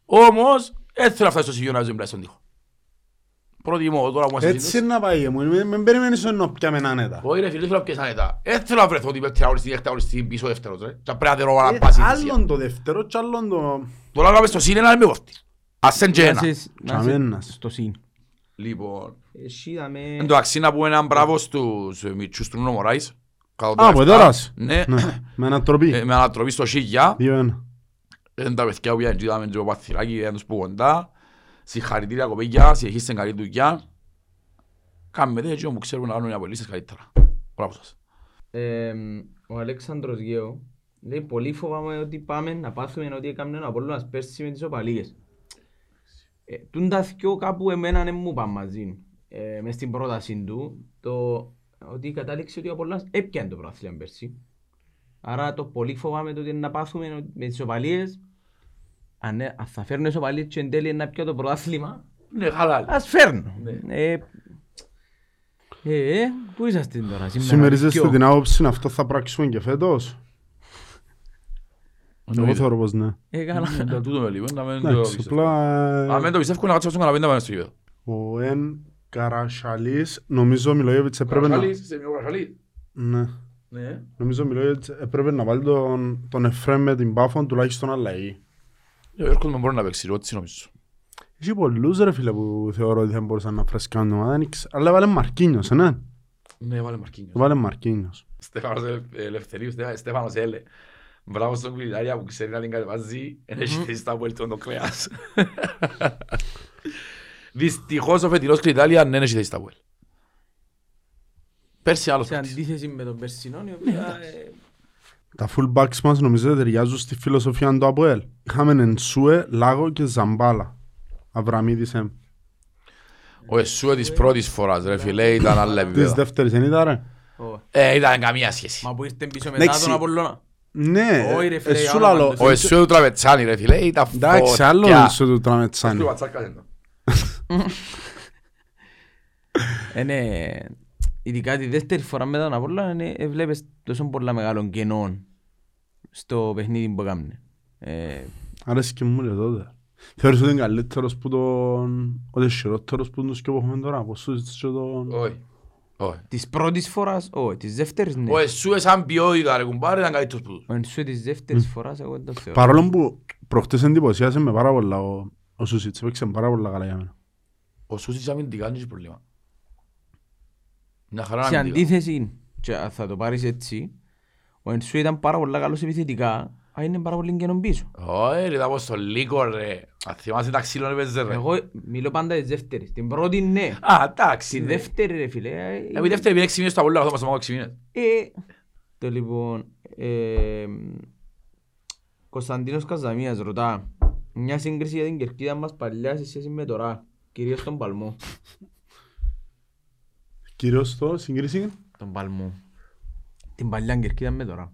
Όμως, δεν θέλω να φτάσει στο σημείο να ζω πλάι στον τοίχο. Προτιμώ τώρα που είμαστε Έτσι είναι να πάει μου, μην μην περιμένεις να πιάμε έναν έτα. Όχι ρε φίλε, δεν θέλω να πιέσαν τα. Δεν θέλω να βρεθώ την πέπτυρα οριστή, η έκτα οριστή πίσω δεύτερος ρε. Και πρέπει να τερώ να πάσει η θυσία. Άλλον το δεύτερο και άλλον το... Τώρα να πάμε στο σύν ένα δεν με κόφτει. Ας είναι και να ένα. είσαι- να είσαι Τσαμένας. Στο συν. Λοιπόν, Εσύ δαμε... εν τω αξί να πούμε έναν μπράβο στους ε, μητσούς του Νούνο Μωράης. Κατά το Α, που λεφτά. εδώρας. Ναι, Ναι, με ανατροπή. Ε, με ανατροπή στο Σίγια. Δύο ένα. Είναι τα παιδιά που πήγαν και είδαμε και το παθυράκι, δεν τους πω κοντά. Συγχαρητήρια κοπέγια, συνεχίστε καλή δουλειά. Κάμε τέτοιο που ξέρουμε να κάνουν οι απολύσεις καλύτερα. Μπράβο σας. Ε, ο Αλέξανδρος Γέο λέει πολύ φοβάμαι ότι πάμε να πάθουμε ότι έκαμε ένα Απόλλωνας πέρσι με τις οπαλίες. Ε, τούν τα θκυο κάπου εμένα δεν μου πάνε μαζί. Ε, μες στην πρόταση του το ότι κατάληξε ότι ο Απόλλωνας έπιανε το πρωτάθλημα πέρσι. Άρα το πολύ φοβάμαι το ότι να πάθουμε ότι με τις οπαλίες αν, ε, αν θα φέρνω τις οπαλίες και εν τέλει να πιω το πρωτάθλημα Ναι, χαλάλη. ας φέρνω. Ναι. Ε, ε, ε, πού είσαστε τώρα σήμερα. Συμμερίζεστε θκυο; την άποψη αυτό θα πράξουμε και φέτος; Εγώ Εννοείται. θεωρώ πως ναι. Ε, καλά. Ε, το τούτο με λίγο, να μην το Εντάξει, πιστεύω. απλά... Αν δεν το πιστεύω να κάτσω στον καναπέ να πάμε στο γήπεδο. Ο Εν Καρασαλής, νομίζω ο Μιλόγεβιτς έπρεπε να... Καρασαλής, είσαι μια Καρασαλής. Ναι. Ναι. Νομίζω ο Μιλόγεβιτς έπρεπε να βάλει τον, τον Εφρέμ με την Πάφον τουλάχιστον αλλαγή. Ο Γιώργος με μπορεί να παίξει, έτσι νομίζω. Έχει πολλούς ρε φίλε που θεωρώ ότι θα μπορούσαν να φρεσκάνουν την ομάδα, δεν ήξε- αλλά έβαλε Μαρκίνιος, ε, ναι. Ναι, βάλε Μαρκίνιος. Έβαλε Μαρκίνιος. Στέφανος Ελε- Ελευθερίου, Στέφα- Στέφανος Έλε. Μπράβο στον Κουλιτάρια που ξέρει να την κατεβάζει, δεν έχει θέση στα βολτιόν το κρέας. Δυστυχώς ο φετινός Κριτάλια δεν έχει θέση στα βολ. Πέρσι άλλος Σε παίκτης. αντίθεση με τον Περσινόν, η οποία... ε, Τα fullbacks μας νομίζω ότι ταιριάζουν στη φιλοσοφία του ΑΠΟΕΛ. Είχαμε Ενσούε, Λάγο και Ζαμπάλα. Αβραμίδης εμ. Ο Εσούε της πρώτης φοράς ρε φίλε ήταν άλλα Της επίπεδα. δεύτερης δεν ήταν ρε; ω, Ε, ήταν καμία σχέση. Μα που ήρθε πίσω μετά Εντάξει. τον Απολλώνα. Ναι, Όχι, ρε φίλε, εσύ όνομα λαλό. του Ο Εσούε του Τραβετσάνη ρε φίλε ήταν Εντάξει, άλλο φωτιά. Ενσούε του Τραμετσάνη. Του Βατσάκας είναι. Ε, ναι, ειδικά τη δεύτερη φορά μετά τον Απολλώνα, ναι, ε, βλέπεις τόσο πολλά μεγάλων κενών στο παιχνίδι που έκαμε. Ε, Άρεσε και μου λέει τότε. Θεωρείς ότι είναι καλύτερος που τον... Ότι είναι χειρότερος που τον σκοπό έχουμε τώρα. Πώς σου ζητήσω τον... Όχι. Όχι. της πρώτης φοράς, όχι, της δεύτερης, ναι. Ο Εσούε σαν ποιότητα ρε κουμπάρε ήταν καλύτερος που τους. Ο Ενσούε της δεύτερης φοράς, εγώ δεν το θεωρώ. Παρόλο που προχτές εντυπωσίασε με πάρα πολλά ο, ο Σούσιτς. Παίξε πάρα πολλά καλά για μένα. Ο Σούσιτς αμυντικά δεν έχει πρόβλημα. Μια χαρά Σε αμυντικά. αντίθεση, και θα το πάρεις έτσι, ο Ενσούε ήταν πάρα πολλά καλός επιθετικά, αλλά είναι πάρα πολύ κενόν πίσω. Όχι ρε, ήταν πως το λίγο ρε. Αν θυμάσαι τα ξύλων έπαιζε ρε. Εγώ μιλώ πάντα της δεύτερης. Την πρώτη ναι. Α, εντάξει. Τη ναι. δεύτερη ρε φίλε. ε, Εγώ η δεύτερη πήγε 6 μήνες στο Απόλλωνα, αυτό μας το μάθω 6 μήνες. Ε, το λοιπόν, ε, Κωνσταντίνος Καζαμίας ρωτά μια σύγκριση για την κερκίδα μας παλιά σε σχέση με τώρα, κυρίως τον Παλμό. Κυρίως το συγκρίση. Τον Παλμό. Την παλιά κερκίδα με τώρα.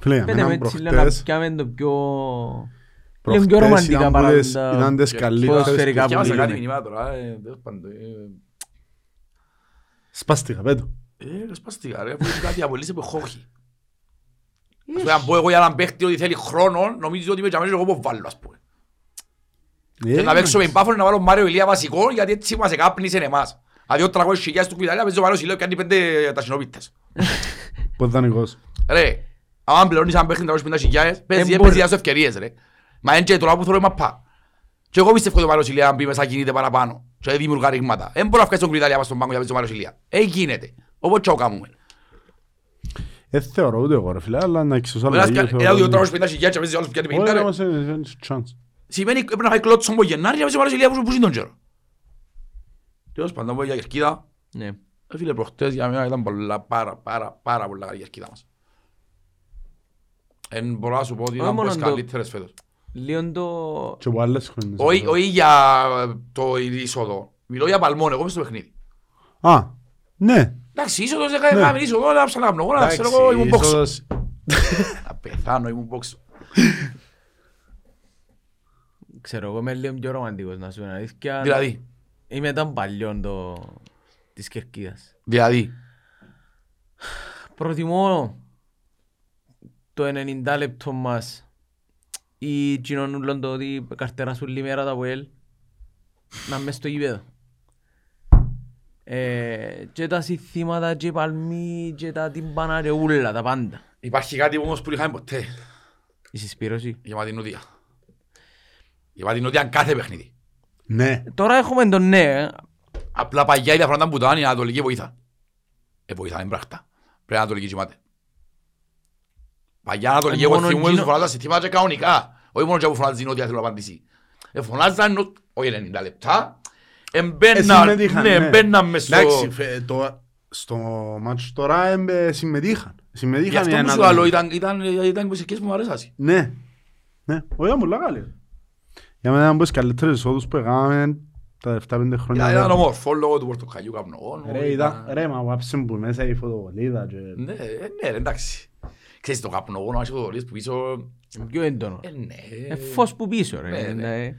Φίλε, για Πέτε μένα με έτσι λέω να προχτές... πιάμε το πιο... Λίγο πιο Προχτές ρομαντικά ήταν παρά που τις- τα ήταν τις καλύτερες. ποδοσφαιρικά που Διάβασα κάτι μιλούμε. μηνύματα τώρα, ε, τέλος πάντων, ε, Σπάστηκα, πέτω. Ε, σπαστικά ρε, αφού είναι κάτι απολύσε που έχω όχι. Ας πούμε, αν πω εγώ για έναν παίχτη ότι θέλει χρόνο, νομίζω ότι με τζαμμένος εγώ που βάλω, ας πούμε. Ε, Και να παίξω με μπάφον να βάλω Μάριο Ηλία βασικό, γιατί έτσι μας εκάπνισε εμάς. Δηλαδή ο 300 χιλιάδες του Κουβιταλία παίζει ο Μάριος Ηλία και κάνει πέντε ταχυνόπιτες. Πότε δανεικός; Ρε, άμα πληρώνεις έναν παίχτη 350 χιλιάδες, παίζει, Ε, παίζεις μπορεί. σου ευκαιρίες ρε. Μα είναι και τώρα που θέλω μαπά. Και εγώ πιστεύω ότι ο Μάριος Ηλία αν μπει μέσα κινείται παραπάνω και δημιουργά ρήγματα. Δεν μπορώ να βγάλεις τον Κουβιταλία πάνω στον πάγκο για να παίζει ο Μάριος Ηλία. Ε, γίνεται. Όπως και ο κάνουμε. Ε, θεωρώ ούτε εγώ ρε φίλε, αλλά να εξωσώ Ένας αλλαγή. κα- θεωρώ Ένα δύο ότι- τρόπους 50 χιλιάδες και παίζει ο άλλος που πιάνει 50 Όχι, ρε. όμως, ε, είναι chance. Σημαίνει πρέπει να φάει κλώτσον από Γενάρη για να παίζει ο Μάριος Ηλία που- που είναι τον καιρό. Τέλος πάντων, πω για κερκίδα. Ναι. Ε, Φίλε, προχτές για μένα ήταν πολλά, πάρα, πάρα, πάρα πολλά καλή η κερκίδα μας. Εν μπορώ να σου πω ότι Όχι ήταν από μόνο τις το- καλύτερες φέτος. Λίγο το... Και από άλλες χρονιές. Όχι όχι για το είσοδο. Μιλώ για παλμόν, εγώ είμαι στο παιχνίδι. Α, ναι. Εντάξει, είσοδος δεν έκαμε είσοδο, να ψάχνω καπνό, να ξέρω εγώ Εντάξει, ήμουν πόξο. είσοδος- Να πεθάνω, ήμουν πόξο. Ξέρω, εγώ είμαι λίγο πιο ρομαντικός να σου πω την αλήθεια. Δηλαδή, Είμαι ήταν παλιό το... της Κερκίδας. δηλαδή, Προτιμώ το 90 λεπτό μας ή κοινών ούλων το ότι καρτεράσουν λιμέρα τα ΒΟΕΛ να μες στο γήπεδο. Ε, και τα συστήματα και οι παλμοί και τα τυμπάνα και ούλα, τα πάντα. υπάρχει κάτι όμως που είχαμε ποτέ. Η συσπήρωση. Η Ματινούδια. Η Ματινούδια είναι κάθε παιχνίδι. Ναι. Τώρα έχουμε τον ναι, ε. Απλά παγιά η διαφορά ήταν που ήταν η Ανατολική βοήθα. Ε, βοήθα, είναι πράχτα. Πρέπει να Ανατολική κοιμάται. Παγιά Ανατολική, Ε, εγώ μόνο θυμούμαι εκείνο- τους φωνάζαν συστήματα και κανονικά. Όχι μόνο και που φωνάζουν ότι θέλω να απαντήσει. Ε, φωνάζαν, νο- όχι 90 λεπτά. Ε, Εμπαίναν, συμμετείχαν, ναι, ναι. εμπαίναν μες στο... Εντάξει, φε- το- στο μάτσο τώρα ε, συμμετείχαν. Γι' Συμμετείχαν αυτό οι που σου Ανατολικοί. λέω, ήταν, ήταν, ήταν οι μουσικές που μου αρέσασαν. Ναι. Ναι. Όχι, ήταν πολλά καλή. Για μένα ήταν από τις καλύτερες εισόδους που έκαναμε τα δευτά πέντε χρόνια. Ήταν ομορφό λόγω του πορτοκαλιού καπνογόνου. Ρε, ήταν, ρε, μα βάψε που μέσα η φωτοβολίδα και... Ναι, ε, ναι, ρε, εντάξει. Ξέρεις το καπνογόνο, ας φωτοβολίες που πίσω... πιο έντονος. Ε, ναι. Ε, φως που πίσω ρε. Ναι, ναι. ναι.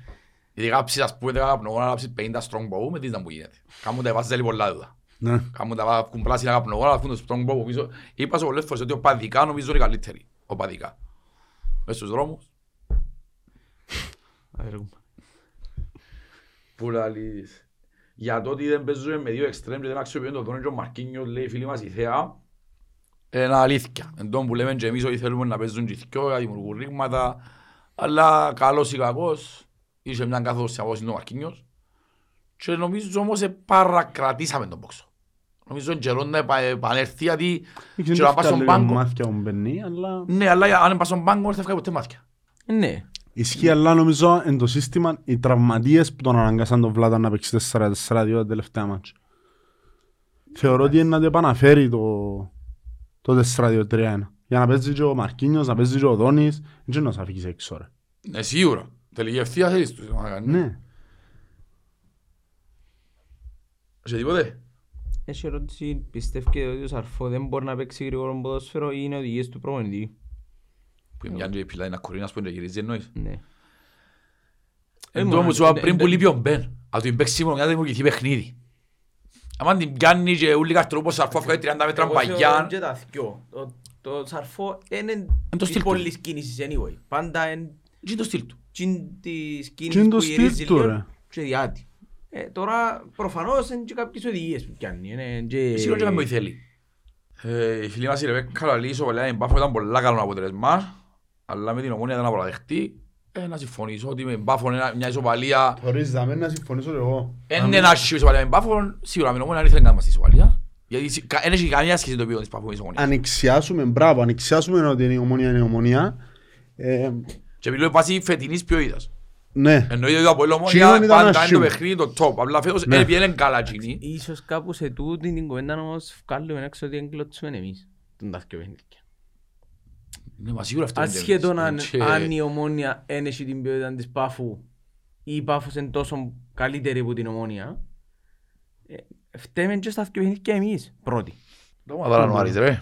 Γιατί κάψεις ας πούμε δεκα καπνογόνα, να κάψεις 50 strongbow, με τι ήταν που γίνεται. Κάμουν τα βάζεις πολλά δούδα. Ναι. Κάμουν τα βάζουν πράσινα καπνογόνα, αφούν το strongbow που πίσω. Είπα σε πολλές φορές ότι οπαδικά νομίζω είναι καλύτερη. Οπαδικά. Μες στους δρόμους. Που λαλείς. Για το ότι δεν παίζουμε με δύο εξτρέμ και δεν αξιοποιούν το Τόνι και ο Μαρκίνιος, λέει η φίλη μας η Θέα, είναι αλήθεια. Εν τόν που λέμε και εμείς ότι θέλουμε να παίζουν και οι δυο, να δημιουργούν ρήγματα, αλλά καλός ή κακός, είχε μια καθώς απόση το Μαρκίνιος και νομίζω όμως ε, παρακρατήσαμε τον πόξο. Νομίζω είναι καιρό να επα- επανέλθει γιατί Δεν και να πας στον πάγκο. μάθηκια μου μπαίνει, αλλά... ναι, αλλά αν πας στον πάγκο δεν θα βγάλει ποτέ μάτια. Ναι. Ισχύει, αλλά νομίζω εν το σύστημα οι τραυματίες που τον αναγκάσαν τον Βλάτα να παίξει 4-4-2 τα τελευταία μάτια. Θεωρώ ότι είναι να το επαναφέρει το, το 4-2-3-1. Για να παίζει και ο Μαρκίνιος, να παίζει και ο Δόνης, δεν να σε αφήγεις έξω ρε. Ναι, σίγουρα. Τελική ευθεία θέλεις τους να κάνεις. Ναι. Σε τίποτε; Έχει ερώτηση, πιστεύετε ότι ο Σαρφό δεν μπορεί να παίξει γρήγορο ποδόσφαιρο ή είναι οδηγίες του προπονητή; Που είναι μια και πιλάει να κορεί να σπούν και γυρίζει εννοείς. Ναι. Εν μόνο, τω μου σου είπα ε, πριν ε, που λείπει ο Μπεν. Από την παίξει μόνο μια δεν δημιουργηθεί παιχνίδι. Αν την πιάνει και ούλοι καρτρούπος αρφό βγάλει 30 μέτρα Εγώ θεωρώ παγιά. και τα δυο. Το- Το Σαρφό είναι το της στυλ του. πολλής κίνησης anyway. Πάντα είναι Τι είναι το στυλ του. τσιν της Τι είναι κίνησης το που στυλ γυρίζει του, λίγο ρε. και διάτι. Ε, Τώρα προφανώς είναι και κάποιες οδηγίες που πιάνει. είναι και- Σίγουρα και κάνουμε ό,τι θέλει. Ε, Η φίλη μας η Ρεβέκα Λαλή ισοπαλιά η Μπάφο ήταν πολλά καλό αποτελεσμά. Αλλά με την ομόνια δεν απολαδεχτεί. Ε, να συμφωνήσω ότι με Μπάφο είναι μια ισοπαλία. Χωρίς να μην να συμφωνήσω εγώ. Εν είναι να έχει ισοπαλία με Μπάφο, σίγουρα με την ομόνια δεν ήθελε να μας ισοπαλία. Γιατί σι- κα- δεν έχει καμία σχέση το επίπεδο της Μπάφο με της ομόνιας. Ανοιξιάσουμε, μπράβο, ανοιξιάσουμε ότι είναι η ομονία, είναι η ομονία. Ε, Και μιλώ βάσει φετινής ποιότητας. ναι. Εννοείται ότι από η ομόνια Τσινόν ήταν πάντα είναι το άσχημο. παιχνίδι το top. Απλά φέτος Ναι. ε, πήγαινε καλά τσινή. Ίσως κάπου σε τούτη την κουβέντα όμως βγάλουμε έξω ότι εγκλωτσούμε εμείς. Τον τα δυο παιχνίδια. Ναι, μα σίγουρα αυτό είναι Ασχέτον αν, τελείως. Και- αν η ομόνια δεν έχει την ποιότητα της Πάφου ή η Πάφος είναι τόσο καλύτερη από την ομόνια, ε, φταίμε και στα δυο παιχνίδια εμείς πρώτοι. Το μαδάραν ο Άρης ρε.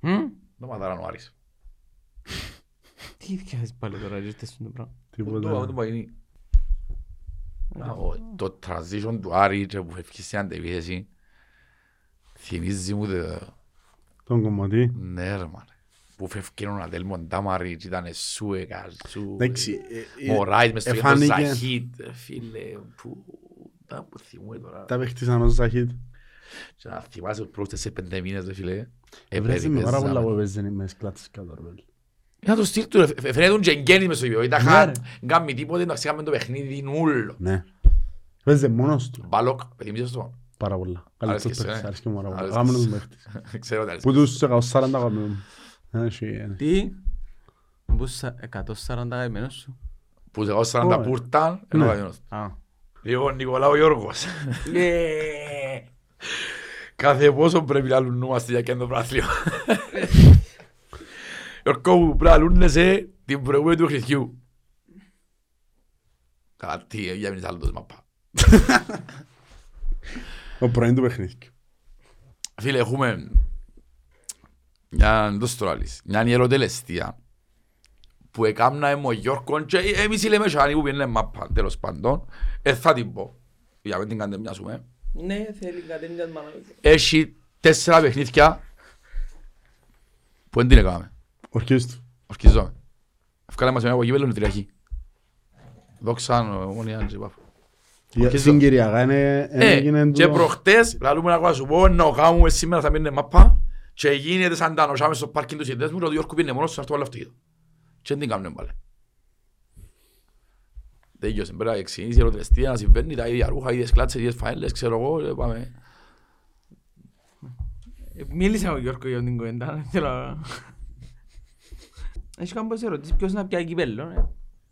Μμ; Το μαδάραν ο Άρης. Τι διάθεσαι πάλι τώρα, ρε, αυτό το πράγμα. Τίποτα. Το παγινί. Το transition του Άρη και που φεύγεις σε αντεπίθεση θυμίζει μου το... Τον κομμωτή. Ναι ρε μάνα. Που φεύγει ο Νατέλ Μοντάμαρη και ήταν Σούεκα, Σου... Εντάξει. ε, ε, Μωράιτ μες στο κέντρο εφάνηκε- Ζαχίτ, φίλε, που... Τα που θυμούμε τώρα. Τα παίχτησαν ως Ζαχίτ. Και να θυμάσαι πρώτες σε πέντε μήνες, ρε φίλε. Ευρέζει με πάρα Επέριπεζαμε. πολλά που παίζανε με σκλάτες κάτω, ρε παιδί. Να το στείλ του, ρε. Φε- φαίνεται τον Τζεγγένης μες στο γήπεδο. Ήταν Ναι, χα- ρε. Γκάμι τίποτε, να ξέχαμε το παιχνίδι νουλ. Ναι. Παίζε μόνος του. Μπάλοκ, θυμίζεις το. Πάρα πολλά. Άρεσκε Καλύτερος σε, παίχτης. ε. Άρεσκε μου πάρα πολλά. Άρεσκε Γάμενος σε. παίχτης. Ξέρω τα Που τους 140 γάμενος. Ε, εσύ, ε. Τι, μπούς σα- 140 καημένος σου. Που σε εγώ 40 Ωραία. πούρταν, ενώ Ναι. καημένος. Α. Λοιπόν, Νικολάου Γιώργος. Κάθε πόσο πρέπει να λουνούμαστε για το πράθλιο. Γιώργο μου, πρέπει να λούνεσαι την προηγούμενη του χρυσιού. Καλά, τι, για μείνεις άλλος το μαπά. Ο πρώην του παιχνίδι. Φίλε, έχουμε μια, δώσ' το άλλης, μια ιεροτελεστία που έκαμνα με ο Γιώργο και εμείς οι λέμε σιάνοι που πιένε μάπα, τέλος πάντων, ε, θα την πω, για να μην την κάνετε μοιάσουμε. Ναι, θέλει κατέμιας μάνα. Έχει τέσσερα παιχνίδια που δεν την έκαμε, Ορκίστου. ορκιζόμαι. Ευκάλαμε μας μια από γήπεδο νητριακή. Δόξα, ομόνια και πάφο. Για Ορκίστου. συγκυριακά είναι... Ε, έγινε και τούτο. προχτές, λαλούμε να ακούω σου πω, να κάνουμε σήμερα θα μείνει μάπα και γίνεται σαν τα νοσάμε στο πάρκινγκ τους συνδέσμου και ο Γιώργο πήγαινε μόνος του να έρθει όλο αυτοκίνητο. Και δεν την κάνουμε πάλι. Τέλειωσε, πρέπει να εξηγήσει η ερωτελεστία, να συμβαίνει τα ίδια ρούχα, οι ίδιες κλάτσες, οι ίδιες φαέλες, ξέρω εγώ, και πάμε. Ε, Μίλησα με τον Γιώργο για την κουβέντα, δεν θέλω... Έχει κάποιες ερωτήσεις, ποιος να πιάει κυπέλλο, ε.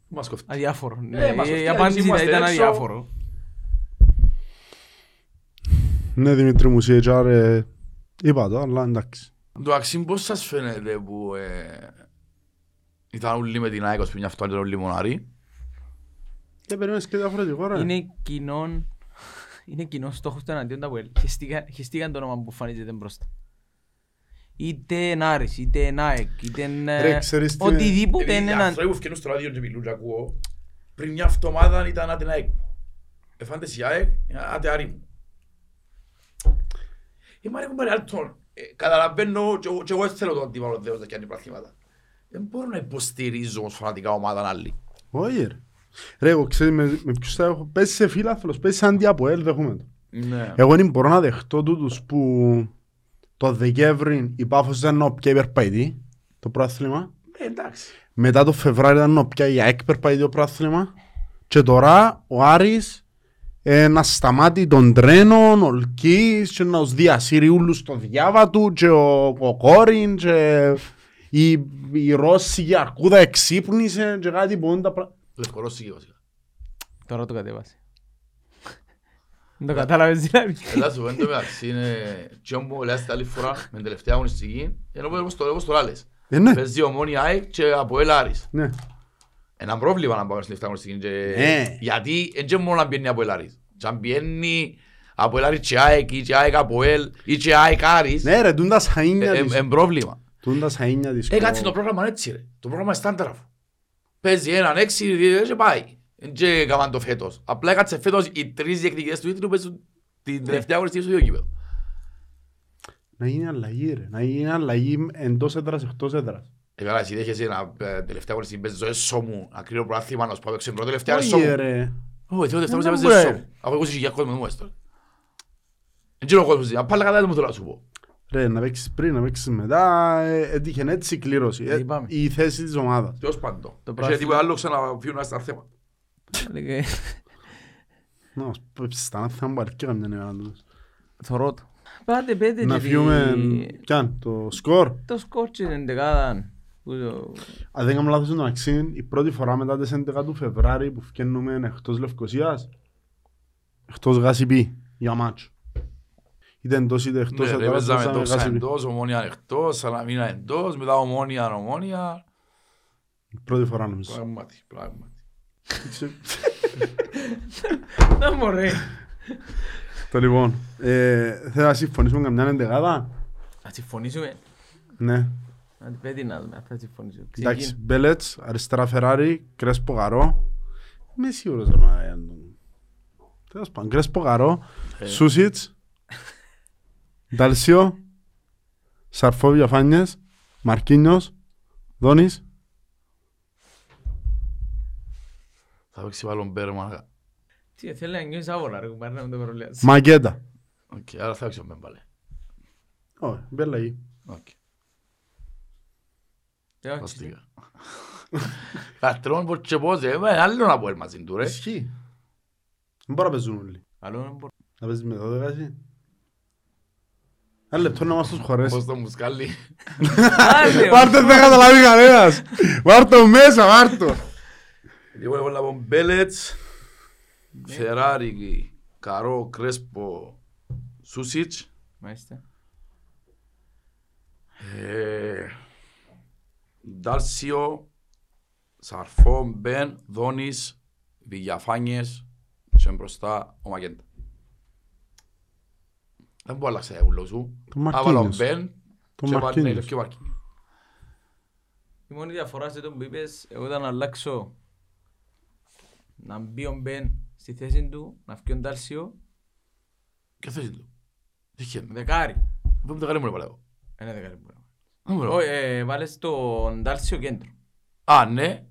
Μας κοφτεί. Αδιάφορο. Ε, Ναι, μας Η κοφτεί, απάντηση είμαστε ήταν έξω. αδιάφορο. Ναι, Δημήτρη μου, εσύ έτσι, άρα, είπα το, αλλά εντάξει. Το αξίν πώς σας φαίνεται που ε, ήταν όλοι με την ΑΕΚ, ως πούμε, αυτό ήταν όλοι μονάρι. Δεν περιμένεις και διαφορετικό, ρε. Είναι κοινόν... Είναι κοινός στόχος του εναντίον του ΑΠΟΕΛ. Χεστήκαν το όνομα που φανίζεται μπροστά. Είτε είναι Άρης, είτε είναι ΑΕΚ, είτε είναι... Ρε, ξέρεις τι είναι- Οτιδήποτε είναι ένα... Αυτό που ευκαινούν στο ράδιο και μιλούν και ακούω, πριν μια εβδομάδα ήταν άτε ΑΕΚ. Εφάντες η ΑΕΚ, άτε Άρη μου. Ε, μα ρε κουμπάρε Άλτον, ε, καταλαβαίνω και εγώ- και εγώ δεν θέλω τον αντίπαλο δέος να κάνει πράγματα. Δεν μπορώ να υποστηρίζω ως φανατικά ομάδα άλλη. Όχι, ρε. Ρε, εγώ ξέρεις με, με ποιους θα έχω. Παίζει σε φίλαθλος, παίζει σαν αντιαποέλ, δέχομαι το. Ναι. Εγώ δεν μπορώ να δεχτώ τούτους που το Δεκέμβρη η Πάφος ήταν ο πια υπερπαϊτή, το πρόθλημα. Ε, εντάξει. Μετά το Φεβράριο ήταν ο πια η ΑΕΚ υπερπαϊτή το πρόθλημα. Και τώρα ο Άρης ε, να σταμάτει τον τρένο, ο Λκής και να τους διασύρει όλους στο διάβα του και ο, ο Κόριν και η, η Ρώση αρκούδα εξύπνησε και κάτι που είναι τα πράγματα. Λευκορώσικη βασικά. Τώρα το κατέβασε. Δεν το κατάλαβες δηλαδή. Ελά σου πέντω μεταξύ είναι και όμως λες την άλλη φορά με την τελευταία αγωνιστική ενώ όπως το όπως το λάλες. Ε, ναι, Παίζει ομόνια ΑΕΚ και από ελ Άρης. ναι. Ένα πρόβλημα να πάμε στην τελευταία αγωνιστική. και- Ναι. Γιατί δεν και μόνο να πιένει από ελ Άρης. Και αν πιένει από ελ Άρης και ΑΕΚ ή και ΑΕΚ από ελ ή και ΑΕΚ Άρης Ναι ρε, τούν τα σαΐνια της. είναι πρόβλημα. Τούν τα σαΐνια της. Ε, κάτσε το πρόγραμμα είναι έτσι ρε. Το πρόγραμμα είναι στάνταρ αφού. Παίζει έναν έξι δύο, και πάει. Δεν και έκαναν το φέτος. Απλά έκατσε φέτος οι τρεις διεκδικητές του τίτλου παίζουν την τελευταία αγωνιστική στο ίδιο κήπεδο. Να γίνει αλλαγή ρε. Να γίνει αλλαγή εντός έδρας, εκτός έδρας. Ε, καλά, εσύ δέχεσαι ένα ε, τελευταία αγωνιστική παίζεις στο έσω μου, να κρίνω προάθλημα, να σου πάω έξω τελευταία έσω Όχι μου. ρε. Όχι, θέλω τελευταία Δεν αγωνιστική μπορεί. παίζεις έσω μου. Αφού 20.000 κόσμο μου έστω. Δεν ξέρω ο κόσμος, αν πάλι κατά μου θέλω να σου πω. Ρε, να παίξεις πριν, να παίξεις μετά, ε, έτυχε έτσι η κλήρωση. Ε, Είπαμε. η θέση της ομάδας. Τέλος πάντων. Το Έχει πράθλημα- τίποτα άλλο ξαναφύγουν στα θέματα. Λέγε, Να μας πέψεις στα νάθη, θα μου αρκεί καμιά νέα τούτος. Θωρώ το. Πάτε πέτε Να και φύγουμε, τη- πιάν, το σκορ. Το σκορ και την δεκάδα. Που το- Αν δεν κάνω λάθος στον αξίν, η πρώτη φορά μετά τις 11 του Φεβράρι που φκένουμε εκτός Λευκοσίας, εκτός Γάσιπη, για μάτσο. Είτε εντός είτε εκτός, Ναι, τώρα ρε, παίζαμε παίζαμε εντός, Γάσιπη. εντός, ομόνια εκτός, Σαλαμίνα εντός, μετά ομόνια, ομόνια. Πρώτη φορά νομίζω. Πράγματι, πράγματι. Να μωρέ. Το λοιπόν, ε, θέλω να συμφωνήσουμε καμιά εντεγάδα. Να συμφωνήσουμε. Ναι. Να την πέτει να δούμε, αν θα συμφωνήσω. Εντάξει, Ξεκίνα. Μπέλετς, αριστερά Φεράρι, Κρέσπο Γαρό. Είμαι σίγουρος ρε μα. Τέλος πάντων, Κρέσπο Γαρό, Ε. Σούσιτς, Νταλσίο, Σαρφό Διαφάνιες, Μαρκίνιος, Δόνης, Θα παίξει πάλι ο Μπέρμα. Τι, θέλει να νιώσεις άβολα ρε κουμπάρ να μην το προλιάσεις. Μαγκέτα. Οκ, άρα θα παίξει ο Μπέρμα πάλι. Όχι, μπέλαγη. Οκ, Εντάξει, αστικά. Κατρών πως και πώς, ε, με άλλο να πω ε, μαζί του ρε. Ισχύει. Δεν μπορώ να παίζουν όλοι. Άλλο δεν μπορώ. Να παίζεις με 12 εσύ. Ένα λεπτό να μας τους χωρέσει. Πώς το μουσκάλι. Άντε, Βάρτε δεν καταλάβει κανένας. Βάρτο μέσα, βάρτο. Λοιπόν, εγώ να πω Μπέλετς, Φεράρι, Καρό, Κρέσπο, Σούσιτς, Μάλιστα. Ε, Ντάρσιο, Σαρφό, Μπεν, Δόνης, Βηγιαφάνιες και μπροστά ο Μαγέντα. Δεν μπορώ να αλλάξω τα ούλο σου. Το Άβαλα ο Μαρκίνιος. Μπεν Το και βάλει Μαρκίνιος. λευκή Μαρκίνιος. Η μόνη διαφορά σε το που είπες, εγώ ήταν να αλλάξω να μπει ο Μπεν στη θέση του, να βγει ο Ντάλσιο, Και θέση του; Τι χαίρε. δεκάρι. Δεν μου το κάνει μόνο πάλι εγώ. Ένα δεκάρι μπορεί. Βάλες τον Ντάλσιο κέντρο. Α, ναι.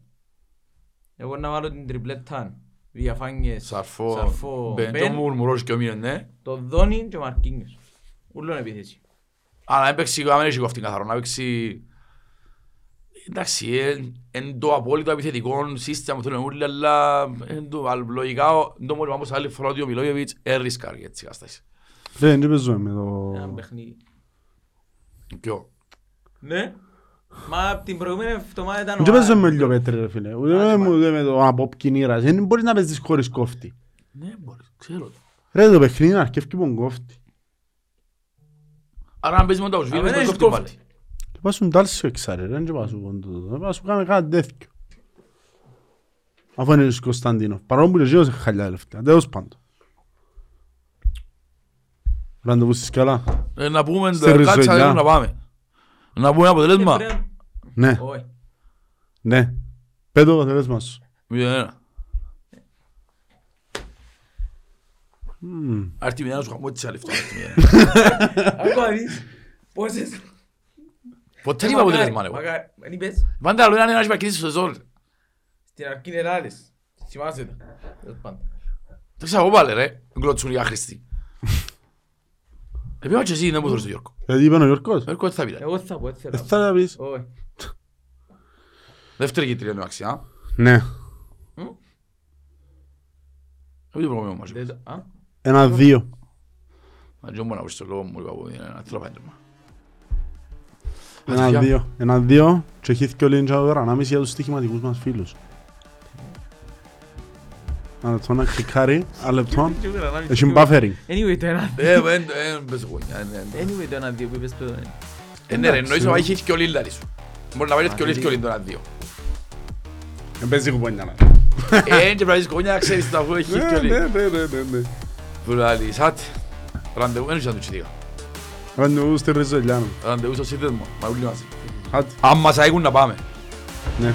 Εγώ να βάλω την τριπλέτα, διαφάνειες, Σαρφό, Σαρφό, Μπεν, το Μπεν, μουρμουρός και ο Μίνος, ναι. το Δόνι και ο Μαρκίνιος. Ούλον επίθεση. Αλλά να παίξει, αν έχει κοφτή καθαρό, να παίξει... Εντάξει, εν το απόλυτο επιθετικό σύστημα που θέλουν όλοι, αλλά εν το αλλά λογικά, εν το μόνος όμως άλλη φορά ότι ο Μιλόγεβιτς έρισκαρ έτσι κατάσταση. Δεν, δεν παίζουμε με Ένα το... παιχνίδι. Ποιο; Ναι. Μα απ' την προηγούμενη εβδομάδα ήταν ο Δεν παίζουμε με Άρης. λίγο πέτρε ρε φίλε. Ούτε με- ούτε με το από κινήρας. Δεν μπορείς να παίζεις χωρίς κόφτη. Ναι, μπορείς, ξέρω το. Ρε το παιχνίδι να αρκεύει πον κόφτη. Άρα αν παίζεις με το Αλλά Αουσβίλ, δεν δεν έχεις κόφτει κόφτη. πάλι. Και πας σου τάλσιο εξάρε ρε. Δεν πας σου πον τούτο. Δεν πας σου κάμε κάτι τέτοιο. Αφού είναι ο Κωνσταντίνοφ. Παρόλο που και εκείνος έχει χαλιά τελευταία. Τέλος πάντων. Ραντεβού στη σκάλα. Ε, Να πούμε, Στη κάτσα ριζολιά. δεν να πάμε. Να πούμε αποτελέσμα. Ε, πρέπει Ναι, να- Όχι. ναι. Πες το αποτελέσμα σου. Μηδέν ένα. Μμμ. Άρτη μηδέν να σου χαμώ έτσι άλλη αυτό. άρτη μηδέν. Ακόμα δεις. Πόσες. Ποτέ δεν είπα αποτελέσμα, εγώ. Μακάρι. Δεν είπες; Πάντα άλλο είναι ένας υπαρκήσεις στο σεζόν. Στην αρχή είναι άλλες. Θυμάσαι τα. Τέλος πάντων. Δεν ξέρω εγώ πάλι ρε, γκλωτσούν οι άχρηστοι. Επιάμε και εσύ δεν μου δώσεις το Γιώργο. Γιατί είπε ο Γιώργος. Γιώργο δεν θα πει ρε. Εγώ θα πω έτσι. Δεν θα τα πεις. Όχι. Δεύτερη κίτρινη εντάξει, α. Ναι. Δεν το πρόβλημα μας. Δεν το- α; Ένα-δύο. Μα δεν μπορώ να βρεις το λόγο μου, είπα από ένα θέλω πέντρεμα. Ένα-δύο. Ένα-δύο. Και έχει και ο Λίντζα τώρα. Ανάμιση για τους στοιχηματικούς μας φίλους. Ένα λεπτό να κλικάρει. Ένα λεπτό. Έχει buffering. Anyway, το ένα Ε, δεν δεν πες εγώ. ε, ναι, ναι. Anyway, το ένα δύο που είπες το... Ε, ναι ρε, εννοείς ότι έχει και ο Λίλαρης σου. Μπορεί να βάλεις και ο Λίλαρη και ο Λίλαρη τώρα δύο. Δεν παίζει κουπόνια να. Ε, και πρέπει να κονιά, ξέρεις το αφού έχει και ο Ναι, Λίλαρη. ναι, ναι, ναι, ναι. Που λέει, σάτε. Ραντεβού, δεν ξέρω να τους τσιτήκα. Ραντεβού στη Ριζολιάνο. Ραντεβού στο σύνδεσμο, μα ούλοι μαζί. Άντε. Αν μας αίγουν να πάμε. Ναι.